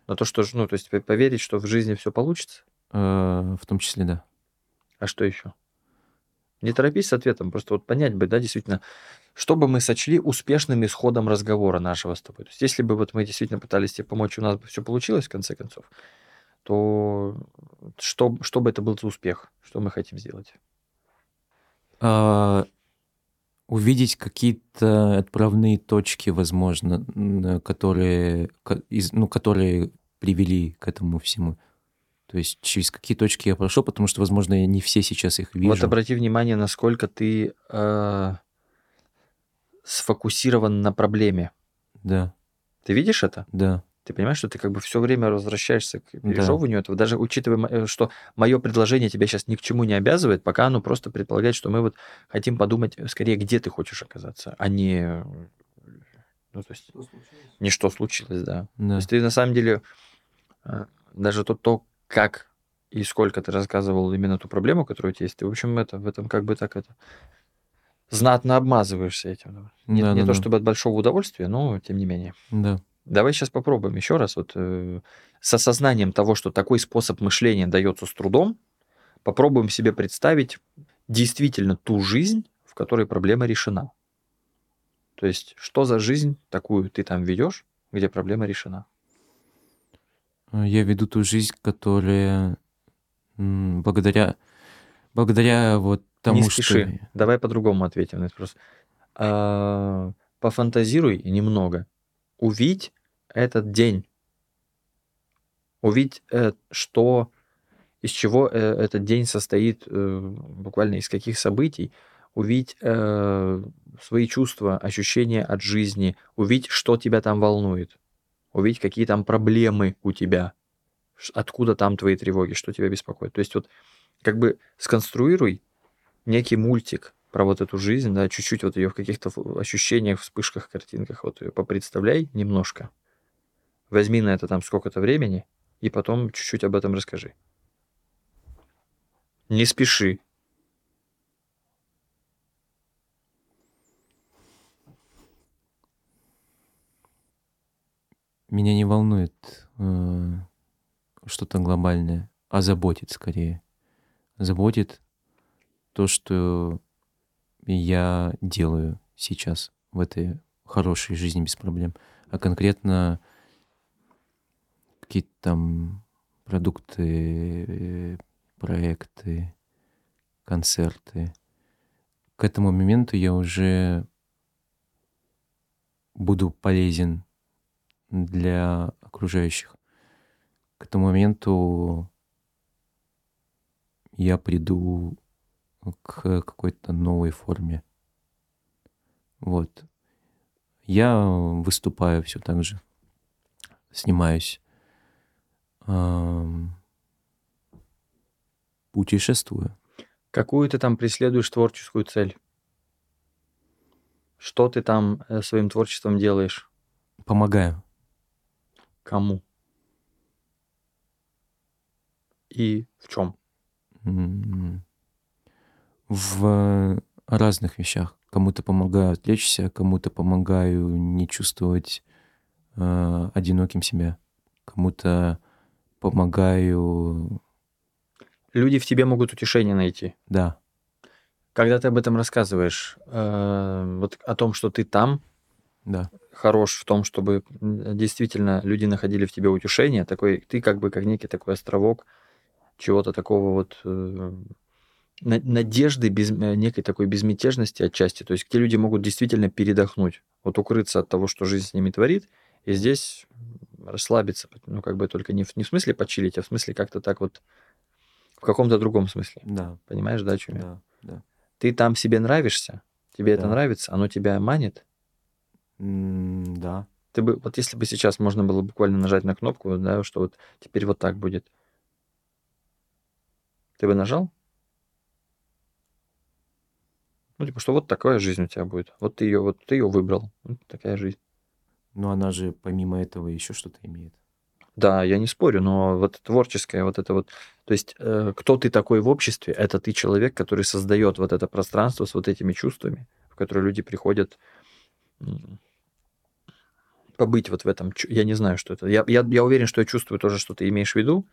На то, что, ну, то есть поверить, что в жизни все получится? Э, В том числе, да. А что еще? Не торопись с ответом, просто вот понять бы, да, действительно, что бы мы сочли успешным исходом разговора нашего с тобой. То есть, если бы вот мы действительно пытались тебе помочь, у нас бы все получилось в конце концов, то что, что бы это был за успех? Что мы хотим сделать? А, увидеть какие-то отправные точки, возможно, которые, ну, которые привели к этому всему. То есть через какие точки я прошел, потому что, возможно, я не все сейчас их вижу. Вот обрати внимание, насколько ты э, сфокусирован на проблеме. Да, Ты видишь это? да, Ты понимаешь, что ты как бы все время возвращаешься к Да. пережевыванию этого, даже учитывая, что мое предложение тебя сейчас ни к чему не обязывает, пока оно просто предполагает, что мы вот хотим подумать э, скорее, где ты хочешь оказаться, а не, э, ну, то есть, не что случилось, да. То да. есть ты на самом деле э, даже то, то, как и сколько ты рассказывал именно ту проблему, которая у тебя есть, ты, в общем, это, в этом как бы так это знатно обмазываешься этим. Не, Да, не да, то да. чтобы от большого удовольствия, но тем не менее. Да. Давай сейчас попробуем еще раз. Вот э, с осознанием того, что такой способ мышления дается с трудом, попробуем себе представить действительно ту жизнь, в которой проблема решена. То есть, что за жизнь такую ты там ведешь, где проблема решена? А, Я веду ту жизнь, которая благодаря, благодаря вот тому, Не что... спеши. Давай по-другому ответим на этот вопрос. А, пофантазируй немного. Увидь этот день. Увидь, э, что, из чего э, этот день состоит, э, буквально из каких событий. увидеть э, свои чувства, ощущения от жизни, увидеть, что тебя там волнует, увидеть, какие там проблемы у тебя, откуда там твои тревоги, что тебя беспокоит. То есть вот как бы сконструируй некий мультик про вот эту жизнь, да, чуть-чуть вот ее в каких-то ощущениях, вспышках, картинках вот ее попредставляй немножко. Возьми на это там сколько-то времени, и потом чуть-чуть об этом расскажи. Не спеши. Меня не волнует э, что-то глобальное, а заботит скорее. Заботит то, что я делаю сейчас в этой хорошей жизни без проблем. А конкретно какие-то там продукты, проекты, концерты. К этому моменту я уже буду полезен для окружающих. К этому моменту я приду к какой-то новой форме. Вот. Я выступаю все так же. Снимаюсь. Путешествую. Какую ты там преследуешь творческую цель? Что ты там э, своим творчеством делаешь? Помогаю. Кому? И в чем? М, В разных вещах. Кому-то помогаю отвлечься, кому-то помогаю не чувствовать э, одиноким себя, кому-то помогаю, Люди в тебе могут утешение найти. да, Когда ты об этом рассказываешь, э, вот о том, что ты там, да, хорош в том, чтобы действительно люди находили в тебе утешение, такой, ты как бы как некий такой островок чего-то такого вот э, надежды, без, э, некой такой безмятежности отчасти, то есть где люди могут действительно передохнуть, вот укрыться от того, что жизнь с ними творит, и здесь расслабиться, ну как бы только не в, не в смысле почилить, а в смысле как-то так вот в каком-то другом смысле. да, Понимаешь, да, о чем я? да, да. Ты там себе нравишься, тебе это Да. нравится, оно тебя манит, М, Да, ты бы, вот если бы сейчас можно было буквально нажать на кнопку, да, что вот теперь вот так будет, ты бы нажал? Ну, типа, что вот такая жизнь у тебя будет. Вот ты ее, вот ты ее выбрал. Вот такая жизнь. но она же помимо этого еще что-то имеет. Да, я не спорю, но вот творческое, вот это вот, то есть, э, кто ты такой в обществе, это ты человек, который создает вот это пространство с вот этими чувствами, в которое люди приходят побыть вот в этом. Я не знаю, что это. Я, я, я уверен, что я чувствую тоже, что ты имеешь в виду.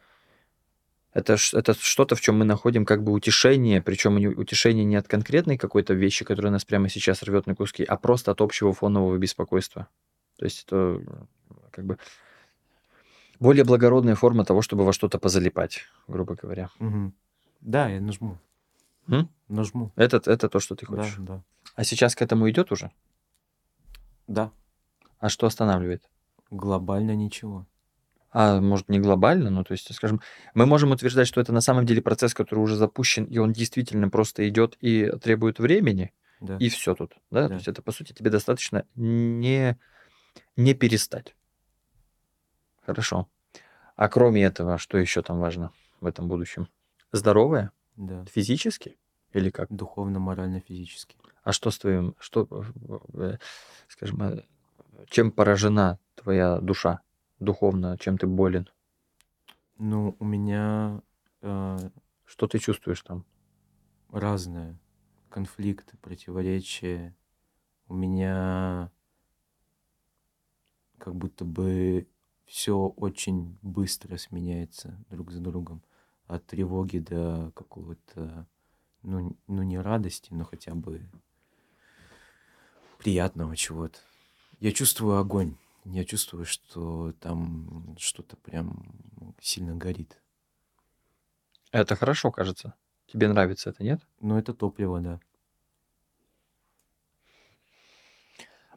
Это, это что-то, в чем мы находим как бы утешение, причем утешение не от конкретной какой-то вещи, которая нас прямо сейчас рвет на куски, а просто от общего фонового беспокойства. То есть это э, как бы более благородная форма того, чтобы во что-то позалипать, грубо говоря. Мгм. Да, я нажму. М? Нажму. Это, это то, что ты Да, хочешь. да. А сейчас к этому идет уже? Да, А что останавливает? глобально ничего. А может не глобально, но то есть, скажем, мы можем утверждать, что это на самом деле процесс, который уже запущен, и он действительно просто идет и требует времени, Да. и все тут. Да? То Да. есть это, по сути, тебе достаточно не, не перестать. Хорошо. А кроме этого, что еще там важно в этом будущем? Здоровое? Да. Физически? Или как? Духовно, морально, физически. А что с твоим, что, э, скажем, э, чем поражена твоя душа духовно, чем ты болен? Ну, у меня э, Что ты чувствуешь там? разное. Конфликты, противоречия. У меня как будто бы все очень быстро сменяется друг за другом. От тревоги до какого-то, ну, ну не радости, но хотя бы приятного чего-то. Я чувствую огонь. Я чувствую, что там что-то прям сильно горит. Это хорошо, кажется. Тебе нравится это, нет? Но это топливо, да.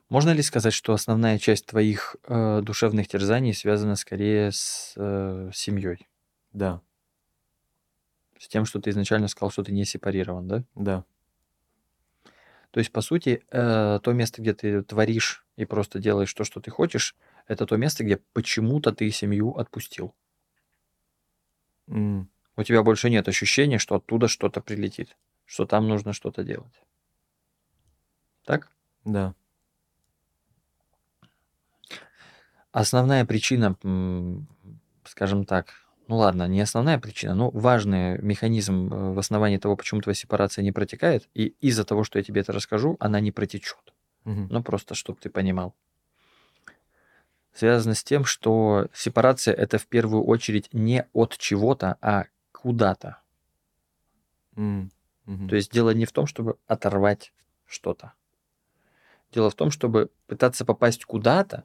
Можно ли сказать, что основная часть твоих э, душевных терзаний связана скорее с э, семьей? Да, С тем, что ты изначально сказал, что ты не сепарирован, да? да. То есть, по сути, э, то место, где ты творишь и просто делаешь то, что ты хочешь, это то место, где почему-то ты семью отпустил. М, У тебя больше нет ощущения, что оттуда что-то прилетит, что там нужно что-то делать. Так? Да. Основная причина, скажем так, ну ладно, не основная причина, но важный механизм э, в основании того, почему твоя сепарация не протекает, и из-за того, что я тебе это расскажу, она не протечет. Мгм. Ну, просто, чтобы ты понимал. Связано с тем, что сепарация это в первую очередь не от чего-то, а куда-то. Мгм. То есть дело не в том, чтобы оторвать что-то. Дело в том, чтобы пытаться попасть куда-то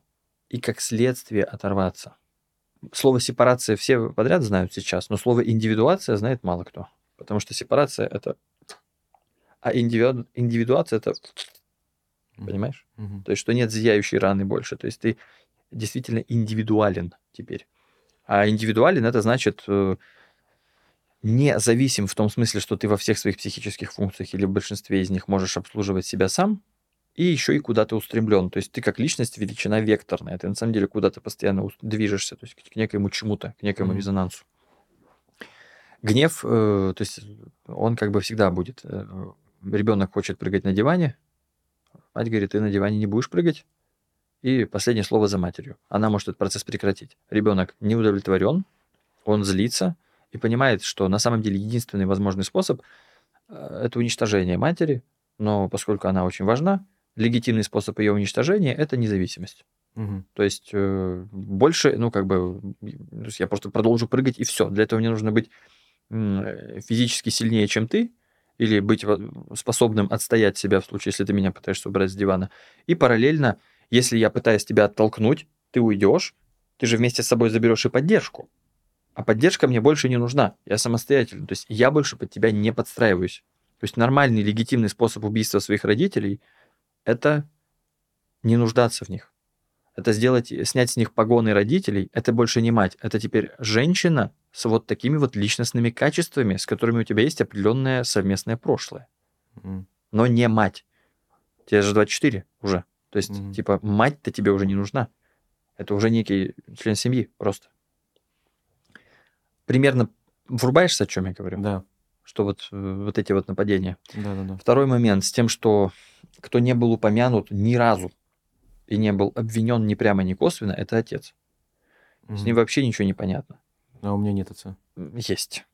и как следствие оторваться. Слово сепарация все подряд знают сейчас, но слово индивидуация знает мало кто. Потому что сепарация это... А индивиду- индивидуация это... Понимаешь? Мгм. То есть, что нет зияющей раны больше. То есть, ты действительно индивидуален теперь. А индивидуален это значит э, не зависим в том смысле, что ты во всех своих психических функциях или в большинстве из них можешь обслуживать себя сам, и еще и куда-то устремлен. То есть ты как личность величина векторная. Ты на самом деле куда-то постоянно движешься, то есть к некоему чему-то, к некоему Мгм. резонансу. Гнев, э, то есть он как бы всегда будет. Э, ребенок хочет прыгать на диване, мать говорит, ты на диване не будешь прыгать, и последнее слово за матерью. Она может этот процесс прекратить. Ребенок не удовлетворен, он злится и понимает, что на самом деле единственный возможный способ э, это уничтожение матери, но поскольку она очень важна, легитимный способ ее уничтожения это независимость. Мгм. То есть э, больше, ну как бы, я просто продолжу прыгать и все. Для этого мне нужно быть э, физически сильнее, чем ты, или быть способным отстоять себя в случае, если ты меня пытаешься убрать с дивана. И параллельно, если я пытаюсь тебя оттолкнуть, ты уйдешь, ты же вместе с собой заберешь и поддержку. А поддержка мне больше не нужна. Я самостоятельный. То есть я больше под тебя не подстраиваюсь. То есть нормальный, легитимный способ убийства своих родителей – это не нуждаться в них. Это сделать, снять с них погоны родителей, это больше не мать, это теперь женщина с вот такими вот личностными качествами, с которыми у тебя есть определенное совместное прошлое, М, но не мать. Тебе же 24 уже. То есть, Мгм. типа, мать-то тебе уже не нужна. Это уже некий член семьи просто. Примерно врубаешься, о чем я говорю? Да. Что вот, э, вот эти вот нападения. Да, да, да. Второй момент с тем, что кто не был упомянут ни разу и не был обвинен ни прямо, ни косвенно, это отец. С ним вообще ничего не понятно. А у меня нет отца. Есть.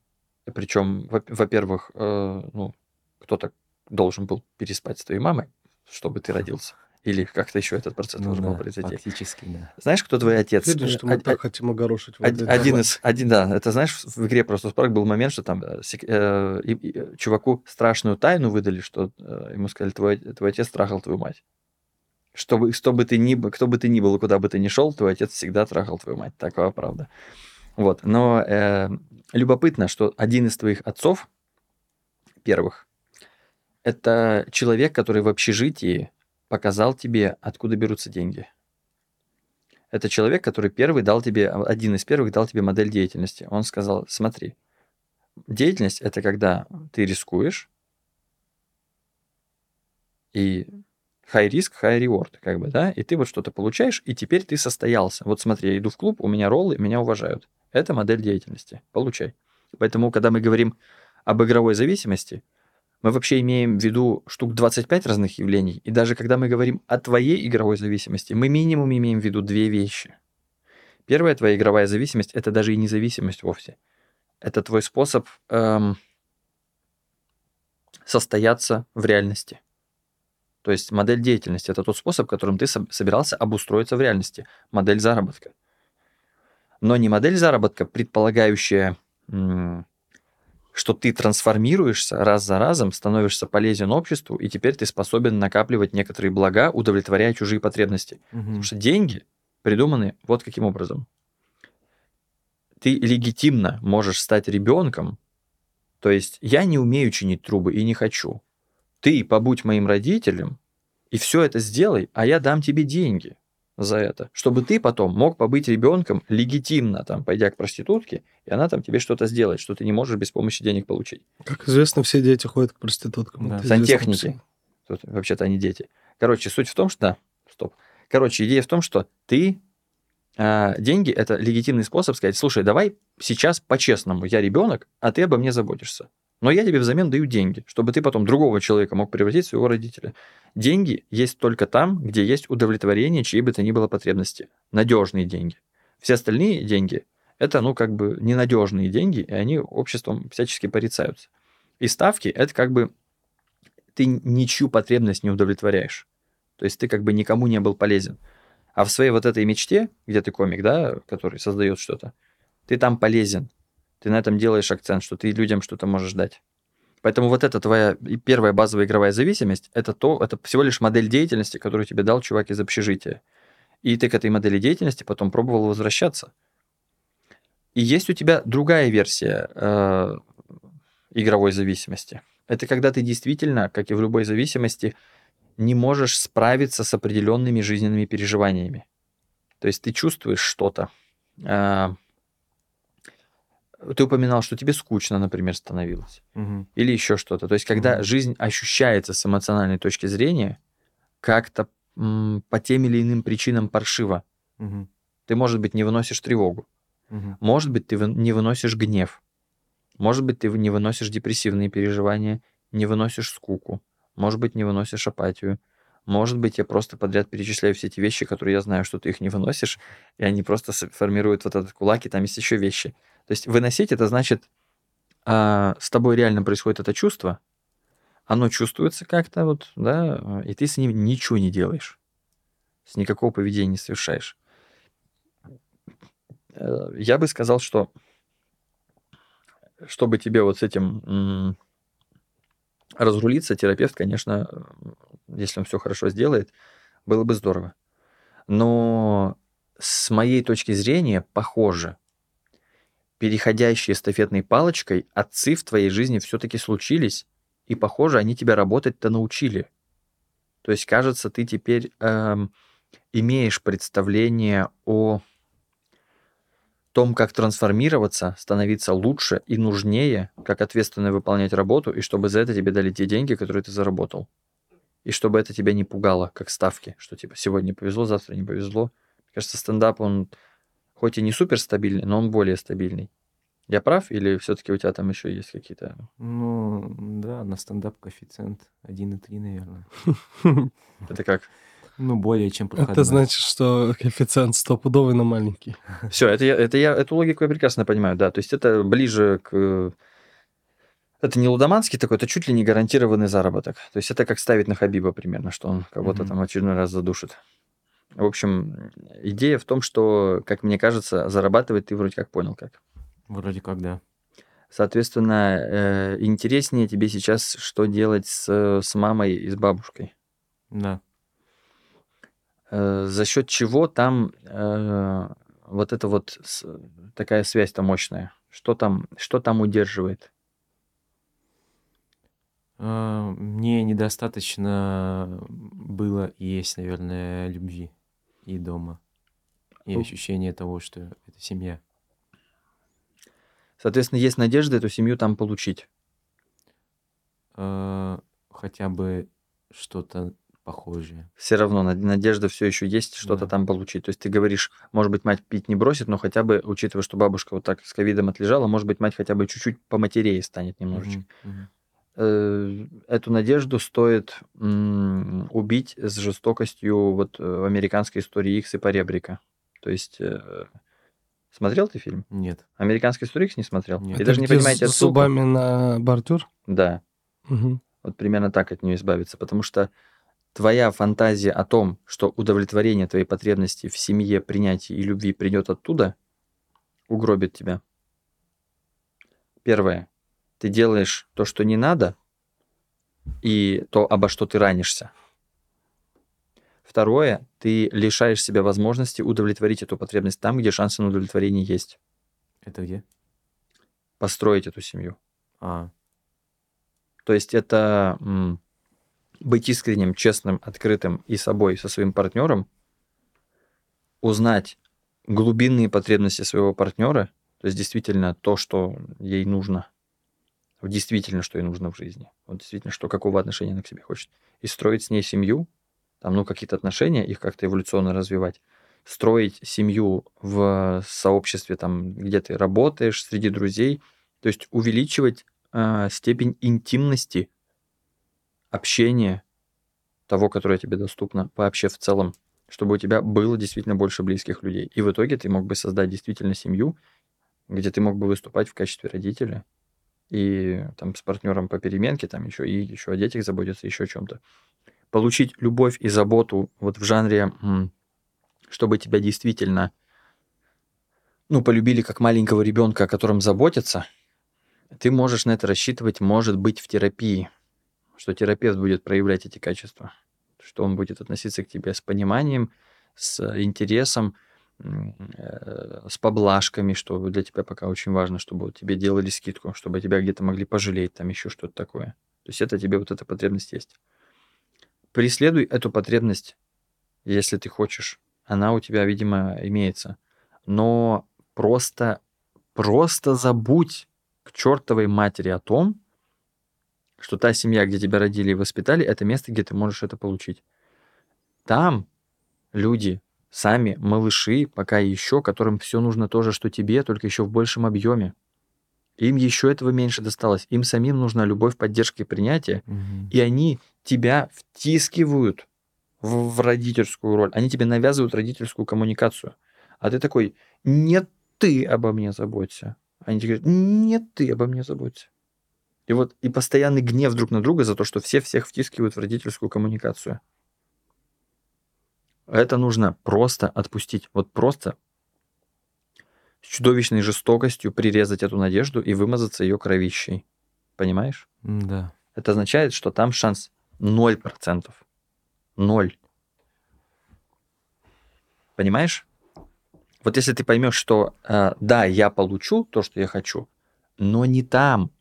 Причем, во- во-первых, э, ну, кто-то должен был переспать с твоей мамой, чтобы ты родился. Или как-то еще этот процесс Ну должен был да, произойти. фактически, да. Знаешь, кто твой отец? Видно, что мы Э, так э, хотим огорошить. Один теме. из, один, да, это знаешь, в игре просто Spark был момент, что там э, э, и- и, чуваку страшную тайну выдали, что э, ему сказали, твой, твой отец трахал твою мать. Чтобы, что бы ты ни, был- кто бы ты ни был, и куда бы ты ни шел, твой отец всегда трахал твою мать. Такова правда. Вот. Но э, любопытно, что один из твоих отцов, первых, это человек, который в общежитии показал тебе, откуда берутся деньги. Это человек, который первый дал тебе, один из первых дал тебе модель деятельности. Он сказал, смотри, деятельность это когда ты рискуешь, и high risk, high reward, как бы, да, и ты вот что-то получаешь, и теперь ты состоялся. Вот смотри, я иду в клуб, у меня роллы, меня уважают. Это модель деятельности. Получай. Поэтому, когда мы говорим об игровой зависимости, мы вообще имеем в виду штук 25 разных явлений. И даже когда мы говорим о твоей игровой зависимости, мы минимум имеем в виду две вещи. Первая твоя игровая зависимость это даже и не зависимость вовсе. Это твой способ эм, состояться в реальности. То есть модель деятельности это тот способ, которым ты соб- собирался обустроиться в реальности. Модель заработка. Но не модель заработка, предполагающая, м, что ты трансформируешься раз за разом, становишься полезен обществу, и теперь ты способен накапливать некоторые блага, удовлетворяя чужие потребности. Мгм. Потому что деньги придуманы вот каким образом. Ты легитимно можешь стать ребенком, то есть я не умею чинить трубы и не хочу. Ты побудь моим родителем и все это сделай, а я дам тебе деньги за это, чтобы ты потом мог побыть ребенком легитимно, там, пойдя к проститутке, и она там тебе что-то сделает, что ты не можешь без помощи денег получить. Как известно, все дети ходят к проституткам. Да. Сантехники. Тут вообще-то они дети. Короче, суть в том, что... Да, стоп. Короче, идея в том, что ты... а, деньги — это легитимный способ сказать, слушай, давай сейчас по-честному, я ребенок, а ты обо мне заботишься. Но я тебе взамен даю деньги, чтобы ты потом другого человека мог превратить в своего родителя. Деньги есть только там, где есть удовлетворение чьей бы то ни было потребности. Надежные деньги. Все остальные деньги – это, ну, как бы ненадежные деньги, и они обществом всячески порицаются. И ставки – это как бы ты ничью потребность не удовлетворяешь. То есть ты как бы никому не был полезен. А в своей вот этой мечте, где ты комик, да, который создает что-то, ты там полезен. Ты на этом делаешь акцент, что ты людям что-то можешь дать. Поэтому вот эта твоя первая базовая игровая зависимость, это то, это всего лишь модель деятельности, которую тебе дал чувак из общежития. И ты к этой модели деятельности потом пробовал возвращаться. И есть у тебя другая версия э, игровой зависимости. Это когда ты действительно, как и в любой зависимости, не можешь справиться с определенными жизненными переживаниями. То есть ты чувствуешь что-то. Э, ты упоминал, что тебе скучно, например, становилось. Мгм. Или еще что-то. То есть, когда Мгм. жизнь ощущается с эмоциональной точки зрения, как-то по тем или иным причинам паршиво. Мгм. Ты, может быть, не выносишь тревогу. Мгм. Может быть, ты не выносишь гнев. Может быть, ты не выносишь депрессивные переживания, не выносишь скуку. Может быть, не выносишь апатию. Может быть, я просто подряд перечисляю все эти вещи, которые я знаю, что ты их не выносишь, и они просто формируют вот этот кулак, и там есть еще вещи. То есть выносить это значит, а, с тобой реально происходит это чувство, оно чувствуется как-то вот, да, и ты с ним ничего не делаешь, с никакого поведения не совершаешь. Э, Я бы сказал, что чтобы тебе вот с этим разрулиться, терапевт, конечно, если он все хорошо сделает, было бы здорово. Но с моей точки зрения, похоже, переходящие эстафетной палочкой отцы в твоей жизни все-таки случились, и, похоже, они тебя работать-то научили. То есть, кажется, ты теперь эм, имеешь представление о том, как трансформироваться, становиться лучше и нужнее, как ответственно выполнять работу, и чтобы за это тебе дали те деньги, которые ты заработал. И чтобы это тебя не пугало, как ставки, что типа сегодня повезло, завтра не повезло. Мне кажется, стендап, он хоть и не супер стабильный, но он более стабильный. Я прав или все-таки у тебя там еще есть какие-то... Ну, да, на стендап коэффициент 1,3, наверное. Это как? Ну, более чем проходной. Это значит, что коэффициент стопудовый, но маленький. Все, это я, это я, эту логику я прекрасно понимаю, да. То есть это ближе к... Это не лудоманский такой, это чуть ли не гарантированный заработок. То есть это как ставить на Хабиба примерно, что он кого-то Мгм. там в очередной раз задушит. В общем, идея в том, что, как мне кажется, зарабатывать ты вроде как понял как. Вроде как, да. Соответственно, э, интереснее тебе сейчас, что делать с, с мамой и с бабушкой. Да. Э, за счет чего там э, вот эта вот такая связь-то мощная? Что там, что там удерживает? Мне недостаточно было и есть, наверное, любви и дома. И ощущение того, что это семья. Соответственно, есть надежда эту семью там получить. А, Хотя бы что-то похожее. Все равно над- надежда все еще есть что-то Да. там получить. То есть ты говоришь, может быть, мать пить не бросит, но хотя бы, учитывая, что бабушка вот так с ковидом отлежала, может быть, мать хотя бы чуть-чуть поматерее станет немножечко. Мгм, мгм. Э, Эту надежду стоит убить с жестокостью вот э, в американской истории Икс и Поребрика. То есть э, смотрел ты фильм? Нет. Американская история Икс не смотрел? Нет. И Это даже не понимаете с отсылку? зубами на бордюр? Да. Вот примерно так от нее избавиться, потому что твоя фантазия о том, что удовлетворение твоей потребности в семье, принятии и любви придет оттуда, угробит тебя. Первое. Ты делаешь то, что не надо, и то, обо что ты ранишься. Второе. Ты лишаешь себя возможности удовлетворить эту потребность там, где шансы на удовлетворение есть. Это где? Построить эту семью. А, То есть это м, быть искренним, честным, открытым и собой, со своим партнером, узнать глубинные потребности своего партнера, то есть действительно то, что ей нужно, действительно, что ей нужно в жизни, вот действительно, что какого отношения она к себе хочет, и строить с ней семью, там, ну, какие-то отношения, их как-то эволюционно развивать, строить семью в сообществе, там, где ты работаешь, среди друзей, то есть увеличивать э, степень интимности, общения того, которое тебе доступно вообще в целом, чтобы у тебя было действительно больше близких людей. И в итоге ты мог бы создать действительно семью, где ты мог бы выступать в качестве родителя и там с партнером по переменке, там еще и еще о детях заботиться, еще о чем-то. Получить любовь и заботу вот в жанре, чтобы тебя действительно ну, полюбили как маленького ребенка, о котором заботятся, ты можешь на это рассчитывать, может быть, в терапии, что терапевт будет проявлять эти качества, что он будет относиться к тебе с пониманием, с интересом, с поблажками, что для тебя пока очень важно, чтобы тебе делали скидку, чтобы тебя где-то могли пожалеть, там еще что-то такое. То есть это тебе вот эта потребность есть. Преследуй эту потребность, если ты хочешь. Она у тебя, видимо, имеется. Но просто, просто забудь к чертовой матери о том, что та семья, где тебя родили и воспитали, это место, где ты можешь это получить. Там люди сами, малыши, пока еще, которым все нужно то же, что тебе, только еще в большем объеме. Им еще этого меньше досталось. Им самим нужна любовь, поддержка и принятие. Угу. И они тебя втискивают в, в родительскую роль. Они тебе навязывают родительскую коммуникацию. А ты такой, нет, ты обо мне заботься. Они тебе говорят, нет, ты обо мне заботься. И вот и постоянный гнев друг на друга за то, что все всех втискивают в родительскую коммуникацию. Это нужно просто отпустить. Вот просто с чудовищной жестокостью прирезать эту надежду и вымазаться ее кровищей. Понимаешь? Да. Это означает, что там шанс 0%. Ноль. Понимаешь? Вот если ты поймешь, что э, да, я получу то, что я хочу, но не там.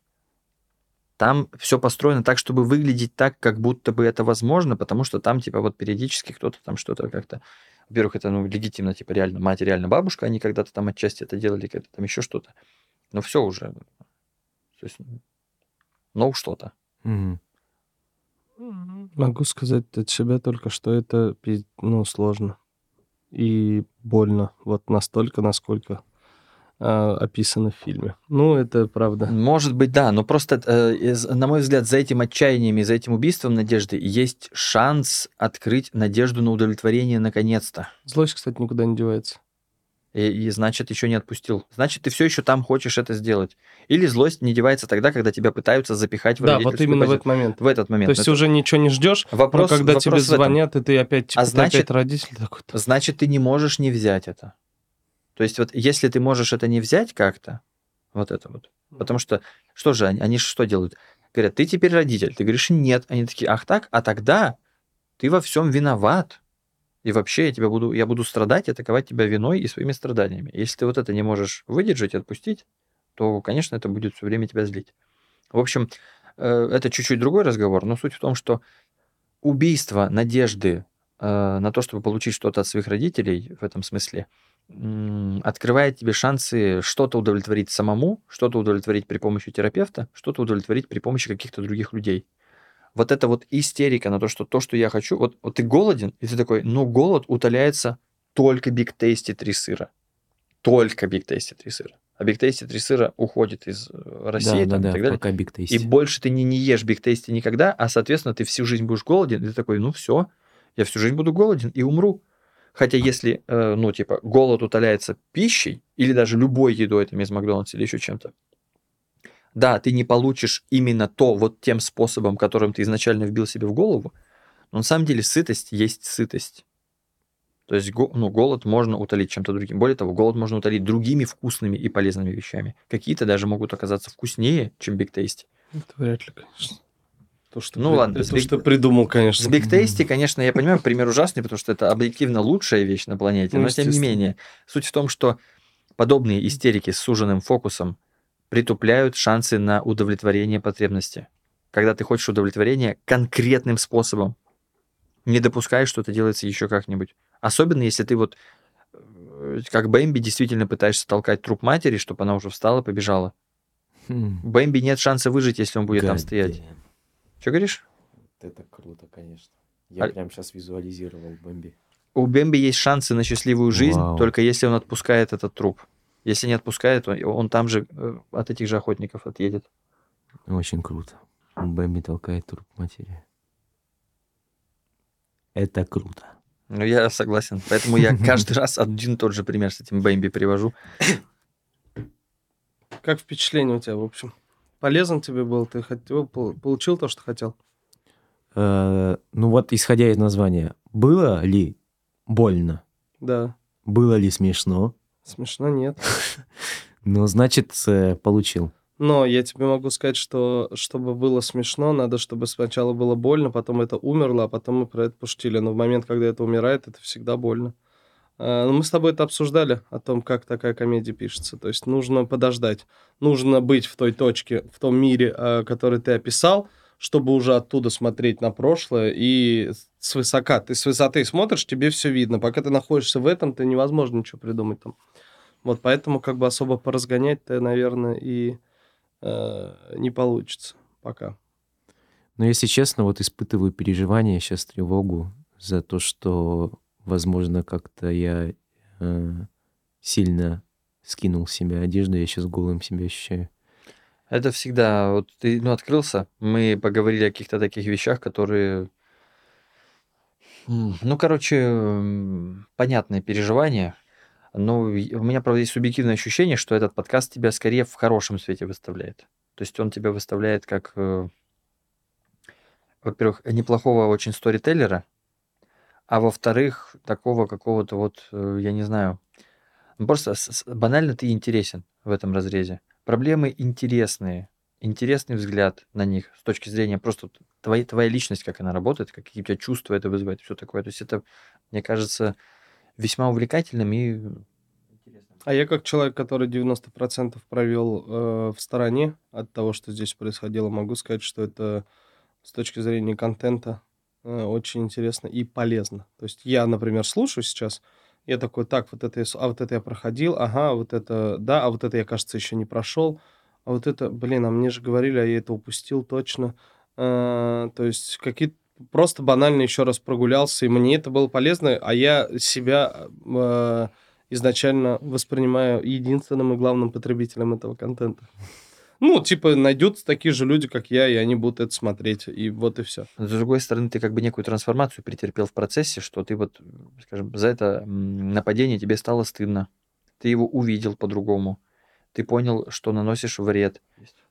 Там все построено так, чтобы выглядеть так, как будто бы это возможно, потому что там, типа, вот периодически кто-то там что-то как-то... Во-первых, это, ну, легитимно, типа, реально, мать, реально бабушка, они когда-то там отчасти это делали, когда-то там еще что-то. Но все уже. То есть, ну, что-то. Мгм. Могу сказать от себя только, что это ну, сложно и больно. Вот настолько, насколько описано в фильме. Ну, это правда. Может быть, да, но просто, э, на мой взгляд, за этим отчаянием и за этим убийством надежды есть шанс открыть надежду на удовлетворение наконец-то. Злость, кстати, никуда не девается. И, и значит, еще не отпустил. Значит, ты все еще там хочешь это сделать. Или злость не девается тогда, когда тебя пытаются запихать в Да, вот именно в позицию. этот момент. в этот момент. То есть Это- уже ничего не ждешь, вопрос, но когда вопрос тебе в звонят, и ты опять, типа, А значит- опять родитель такой. Значит, ты не можешь не взять это. То есть вот если ты можешь это не взять как-то, вот это вот. Потому что, что же они, они что делают? Говорят, ты теперь родитель. Ты говоришь, нет. Они такие, ах так? А тогда ты во всем виноват. И вообще я, тебя буду, я буду страдать атаковать тебя виной и своими страданиями. Если ты вот это не можешь выдержать и отпустить, то, конечно, это будет все время тебя злить. В общем, э, это чуть-чуть другой разговор, но суть в том, что убийство надежды э, на то, чтобы получить что-то от своих родителей в этом смысле, открывает тебе шансы что-то удовлетворить самому, что-то удовлетворить при помощи терапевта, что-то удовлетворить при помощи каких-то других людей. Вот эта вот истерика на то, что то, что я хочу, вот, вот ты голоден, и ты такой, ну, голод утоляется только Big Tasty 3 сыра. Только Big Tasty 3 сыра. А Big Tasty 3 сыра уходит из э, России да, там, да, и да, так далее. пока И больше ты не, не ешь Big Tasty никогда, а, соответственно, ты всю жизнь будешь голоден, и ты такой, ну все, я всю жизнь буду голоден и умру. Хотя если, э, ну, типа, голод утоляется пищей, или даже любой едой, там, из Макдональдса или еще чем-то, да, ты не получишь именно то вот тем способом, которым ты изначально вбил себе в голову, но на самом деле сытость есть сытость. То есть ну, голод можно утолить чем-то другим. Более того, голод можно утолить другими вкусными и полезными вещами. Какие-то даже могут оказаться вкуснее, чем Big Tasty. Это вряд ли, конечно. То, что Ну при- ладно, это с Big- что придумал, конечно. С Big Tasty, конечно, я понимаю, пример ужасный, потому что это объективно лучшая вещь на планете, Ну, но тем не менее. Суть в том, что подобные истерики с суженным фокусом притупляют шансы на удовлетворение потребности. Когда ты хочешь удовлетворения конкретным способом, не допускаешь, что это делается еще как-нибудь. Особенно если ты вот э, как Бэмби действительно пытаешься толкать труп матери, чтобы она уже встала, побежала. Хм, Бэмби нет шанса выжить, если он будет там God стоять. damn. Что говоришь? Это круто, конечно. Я А- прям сейчас визуализировал Бэмби. У Бэмби есть шансы на счастливую жизнь, Вау. только если он отпускает этот труп. Если не отпускает, он, он там же э, от этих же охотников отъедет. Очень круто. Бэмби толкает труп матери. Это круто. Ну, я согласен. Поэтому я каждый раз один и тот же пример с этим Бэмби привожу. Как впечатление у тебя, в общем? Полезен тебе был? Ты хотел, пол- получил то, что хотел? Э, Ну вот, исходя из названия, было ли больно? Да. Было ли смешно? Смешно нет. Ну, значит, э, получил. Но я тебе могу сказать, что чтобы было смешно, надо, чтобы сначала было больно, потом это умерло, а потом мы про это пошутили. Но в момент, когда это умирает, это всегда больно. А, ну, мы с тобой это обсуждали, о том, как такая комедия пишется. То есть нужно подождать. Нужно быть в той точке, в том мире, а, который ты описал, чтобы уже оттуда смотреть на прошлое и с высока. Ты с высоты смотришь, тебе все видно. Пока ты находишься в этом, ты невозможно ничего придумать там. Вот поэтому как бы особо поразгонять-то, наверное, и э, не получится пока. Но если честно, вот испытываю переживания, сейчас тревогу за то, что, возможно, как-то я э, сильно скинул с себя одежду, я сейчас голым себя ощущаю. Это всегда, вот ты ну, открылся, мы поговорили о каких-то таких вещах, которые, ну, короче, понятные переживания, но у меня, правда, есть субъективное ощущение, что этот подкаст тебя скорее в хорошем свете выставляет. То есть он тебя выставляет как, э, во-первых, неплохого очень сторителлера, а во-вторых, такого какого-то вот, э, я не знаю, ну, просто банально ты интересен в этом разрезе. Проблемы интересные, интересный взгляд на них с точки зрения просто твоей, твоя личность, как она работает, какие у тебя чувства это вызывает, все такое. То есть это, мне кажется, весьма увлекательным и. А я как человек, который 90% провел э, в стороне от того, что здесь происходило, могу сказать, что это с точки зрения контента очень интересно и полезно. То есть я, например, слушаю сейчас, я такой, так, вот это, а вот это я проходил, ага, вот это, да, а вот это я, кажется, еще не прошел, а вот это, блин, а мне же говорили, а я это упустил точно. Э, то есть какие-то просто банально еще раз прогулялся, и мне это было полезно, а я себя э, изначально воспринимаю единственным и главным потребителем этого контента. Ну, типа, найдутся такие же люди, как я, и они будут это смотреть, и вот и все. Но, С другой стороны, ты как бы некую трансформацию претерпел в процессе, что ты вот, скажем, за это нападение тебе стало стыдно. Ты его увидел по-другому. Ты понял, что наносишь вред.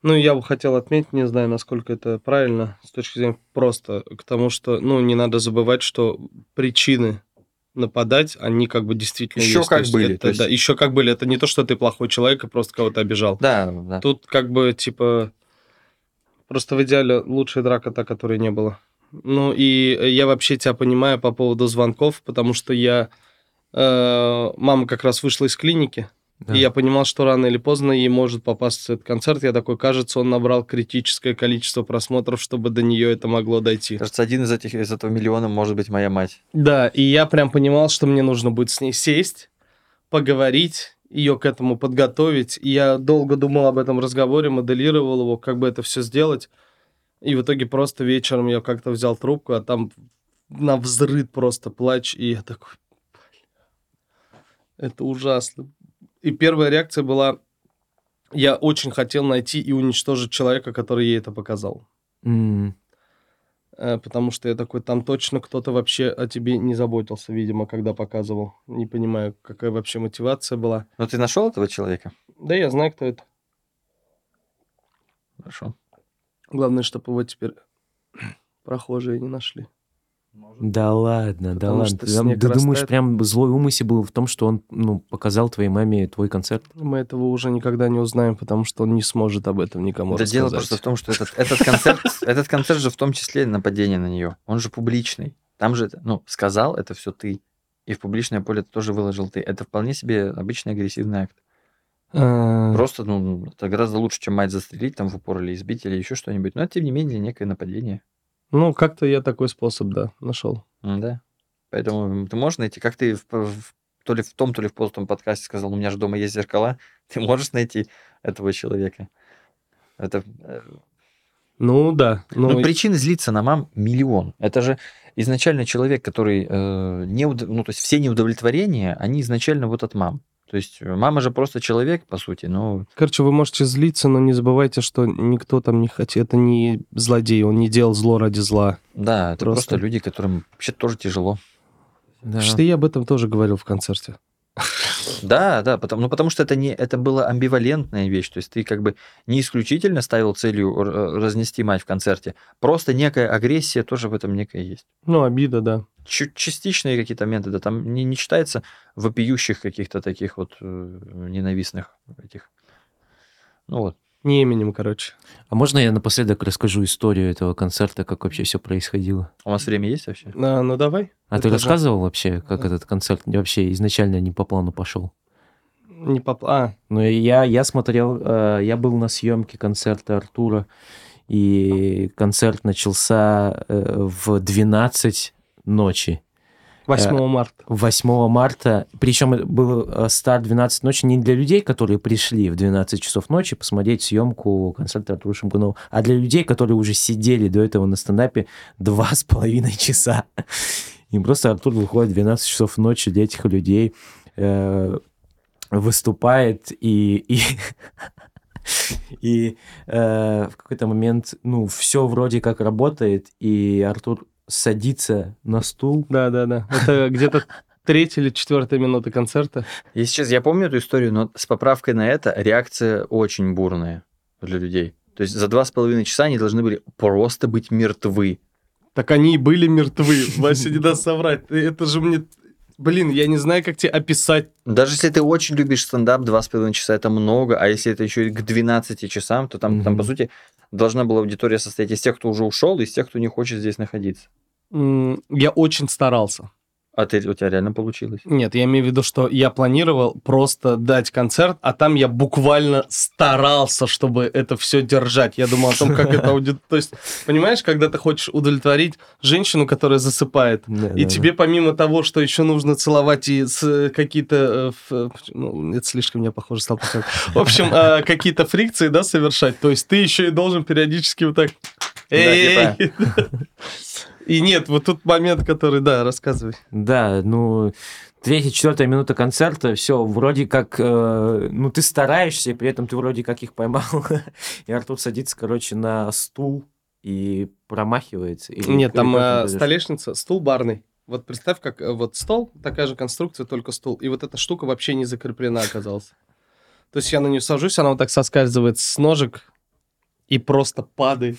Ну, я бы хотел отметить, не знаю, насколько это правильно, с точки зрения просто к тому, что, ну, не надо забывать, что причины нападать, они как бы действительно Ещё есть. как То были, это, то есть- Да, еще как были. Это не то, что ты плохой человек и просто кого-то обижал. Да, да. Тут как бы, типа, просто в идеале лучшая драка та, которой не было. Ну, и я вообще тебя понимаю по поводу звонков, потому что я... э, мама как раз вышла из клиники, Да. и я понимал, что рано или поздно ей может попасться этот концерт. Я такой, кажется, он набрал критическое количество просмотров, чтобы до нее это могло дойти. Кажется, один из этих из этого миллиона может быть моя мать. Да, и я прям понимал, что мне нужно будет с ней сесть, поговорить, ее к этому подготовить. И я долго думал об этом разговоре, моделировал его, как бы это все сделать. И в итоге просто вечером я как-то взял трубку, а там на взрыв просто плач, и я такой, «Бля, это ужасно. И первая реакция была, я очень хотел найти и уничтожить человека, который ей это показал. Э, Потому что я такой, там точно кто-то вообще о тебе не заботился, видимо, когда показывал. Не понимаю, какая вообще мотивация была. Но ты нашел этого человека? Да, я знаю, кто это. Хорошо. Главное, чтобы его теперь прохожие не нашли. Да ладно, да ладно. Ты, ты думаешь, прям злой умысел был в том, что он ну, показал твоей маме твой концерт? Мы этого уже никогда не узнаем, потому что он не сможет об этом никому Да дело рассказать. просто в том, что этот, этот концерт, этот концерт же в том числе нападение на нее. Он же публичный. Там же, ну, сказал это все ты. И в публичное поле это тоже выложил ты. Это вполне себе обычный агрессивный акт. А, Просто, ну, это гораздо лучше, чем мать застрелить там в упор или избить или еще что-нибудь. Но это, тем не менее, некое нападение. Ну, как-то я такой способ, да, нашел. Да. Поэтому ты можешь найти, как ты в- в- то ли в том, то ли в том подкасте сказал, у меня же дома есть зеркала, ты можешь найти этого человека. Это, э, Ну да. Ну, ну, причин злиться на мам миллион. Это же изначально человек, который э, не, уд- ну, то есть все неудовлетворения, они изначально вот от мам. То есть э, мама же просто человек, по сути, но Короче, вы можете злиться, но не забывайте, что никто там не хотел. Это не злодей, он не делал зло ради зла. да, это просто, Просто- люди, которым вообще тоже тяжело. Да. Что я об этом тоже говорил в концерте. Да, да, потому, ну, потому что это, не, это была амбивалентная вещь. То есть ты как бы не исключительно ставил целью р- разнести мать в концерте, просто некая агрессия тоже в этом некая есть. Ну, обида, да. Чуть частичные какие-то моменты, да, там не, не читается вопиющих каких-то таких вот э, ненавистных этих. Ну вот. Не именем, короче. А можно я напоследок расскажу историю этого концерта, как вообще все происходило? У вас время есть вообще? А, ну, давай. А Это ты рассказывал вообще, как этот концерт вообще изначально не по плану пошел? Не поп... А, Ну, я, я смотрел, э, я был на съемке концерта Артура, и концерт начался э, в 12 ночи. 8 марта. 8 марта, причем был э, старт 12 ночи не для людей, которые пришли в 12 часов ночи посмотреть съемку концерта Артура Шамгунова, а для людей, которые уже сидели до этого на стендапе два с половиной часа. И просто Артур выходит в 12 часов ночи для этих людей, э, выступает и... и И э, в какой-то момент, ну, все вроде как работает, и Артур садится на стул, Да, да, да. Это где-то третья или четвертая минута концерта. Если честно, я помню эту историю, но с поправкой на это реакция очень бурная для людей. То есть за два с половиной часа они должны были просто быть мертвы. Так они и были мертвы. Вася не даст соврать. Это же мне... Блин, я не знаю, как тебе описать. Даже если ты очень любишь стендап, два с половиной часа это много, а если это еще и к 12 часам, то там, там, по сути, должна была аудитория состоять из тех, кто уже ушел, и из тех, кто не хочет здесь находиться. М, Я очень старался. А ты, у тебя реально получилось. Нет, я имею в виду, что я планировал просто дать концерт, а там я буквально старался, чтобы это все держать. Я думал о том, как это аудитория... То есть, понимаешь, когда ты хочешь удовлетворить женщину, которая засыпает, и тебе помимо того, что еще нужно целовать и с какие-то... э, ф- Ну, это слишком мне похоже стало. В общем, э, какие-то фрикции, да, совершать. То есть ты еще и должен периодически вот так... Да, «Эй!» И нет, вот тут момент, который, да, рассказывай. Да, ну, третья, четвертая минута концерта, все, вроде как, э, ну, ты стараешься, и при этом ты вроде как их поймал. И Артур садится, короче, на стул и промахивается. Или- Нет, там э, столешница, стул барный. Вот представь, как э, вот стол, такая же конструкция, только стул. И вот эта штука вообще не закреплена оказалась. То есть я на нее сажусь, она вот так соскальзывает с ножек и просто падает.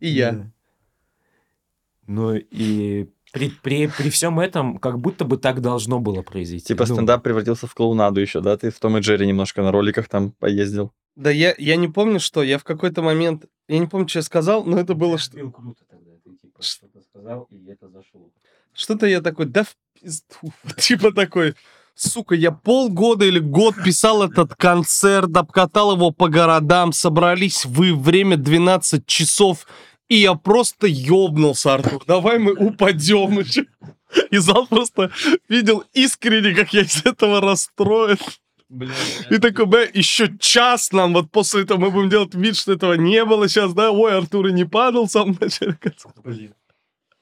И я. Ну, и при, при, при всем этом, как будто бы так должно было произойти. Типа Ну, стендап превратился в клоунаду еще, да? Ты в Том и Джерри немножко на роликах там поездил. Да я, я не помню, что. Я в какой-то момент... Я не помню, что я сказал, но это было что... Круто тогда, ты типа что-то сказал, и это зашло. Что-то я такой, да в пизду. Типа такой, сука, я полгода или год писал этот концерт, обкатал его по городам, собрались вы, время 12 часов, и я просто ёбнулся, Артур. Давай мы упадем. И чё? И зал просто видел искренне, как я из этого расстроен. И такой, бля, еще час нам, вот после этого мы будем делать вид, что этого не было сейчас, да? Ой, Артур и не падал в самом начале. Блин.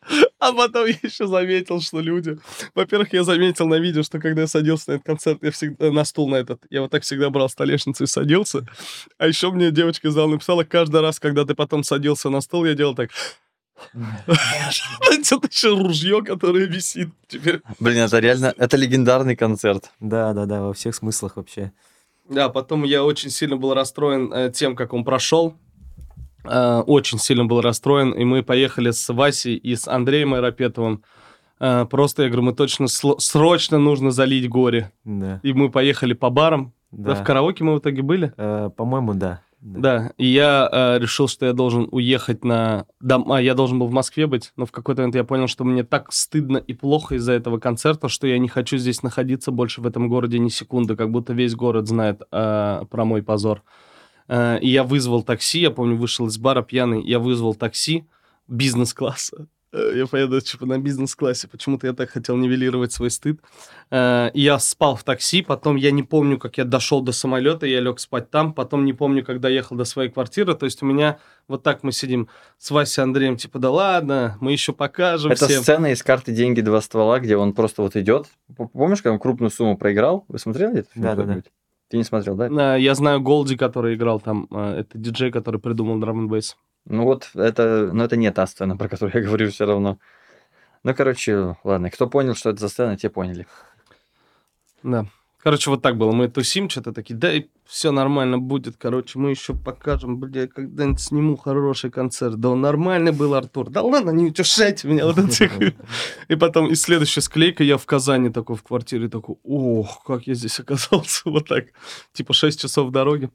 А потом я еще заметил, что люди... Во-первых, я заметил на видео, что когда я садился на этот концерт, я всегда на стул на этот, я вот так всегда брал столешницу и садился. А еще мне девочка из зала написала, каждый раз, когда ты потом садился на стол, я делал так... Это еще ружье, которое висит теперь. Блин, это реально, это легендарный концерт. Да, да, да, во всех смыслах вообще. Да, потом я очень сильно был расстроен э, тем, как он прошел. Э, очень сильно был расстроен. И мы поехали с Васей и с Андреем Айрапетовым. Э, просто, я говорю, мы точно срочно нужно залить горе. Да. И мы поехали по барам. Да. Да. в караоке мы в итоге были. Э, по-моему, да. Да, и я э, решил, что я должен уехать на... дом- А, я должен был в Москве быть, но в какой-то момент я понял, что мне так стыдно и плохо из-за этого концерта, что я не хочу здесь находиться больше в этом городе ни секунды, как будто весь город знает э, про мой позор. Э, и я вызвал такси, я помню, вышел из бара пьяный, я вызвал такси бизнес-класса. Э, Я поеду типа на бизнес-классе. Почему-то я так хотел нивелировать свой стыд. Э, и Я спал в такси, потом я не помню, как я дошел до самолета, я лег спать там, потом не помню, когда ехал до своей квартиры. То есть у меня вот так мы сидим с Васей Андреем, типа, да ладно, мы еще покажем Это всем. сцена из карты «Деньги. Два ствола», где он просто вот идет. Помнишь, когда он крупную сумму проиграл? Вы смотрели этот фильм Да-да-да. когда-нибудь? Ты не смотрел, да? Э, Я знаю Голди, который играл там. э, Это диджей, который придумал драм бейс. Ну вот, это, но это не та сцена, про которую я говорю все равно. Ну, короче, ладно, кто понял, что это за сцена, те поняли. Да. Короче, вот так было. Мы тусим, что-то такие, да, и все нормально будет. Короче, мы еще покажем, бля, когда-нибудь сниму хороший концерт. Да он нормальный был, Артур. Да ладно, не утешайте меня. Вот это. И потом, и следующая склейка, я в Казани такой в квартире, такой, ох, как я здесь оказался. Вот так. Типа 6 часов дороги.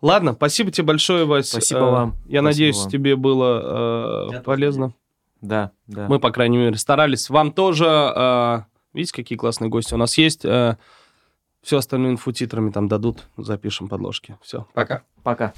Ладно, спасибо тебе большое, Вась. Спасибо Э, вам. Я надеюсь, тебе было э, полезно. Да, да. Мы, по крайней мере, старались. Вам тоже... э, видите, какие классные гости у нас есть. Э, всю остальную инфу титрами там дадут. Запишем подложки. Все. Пока. Пока.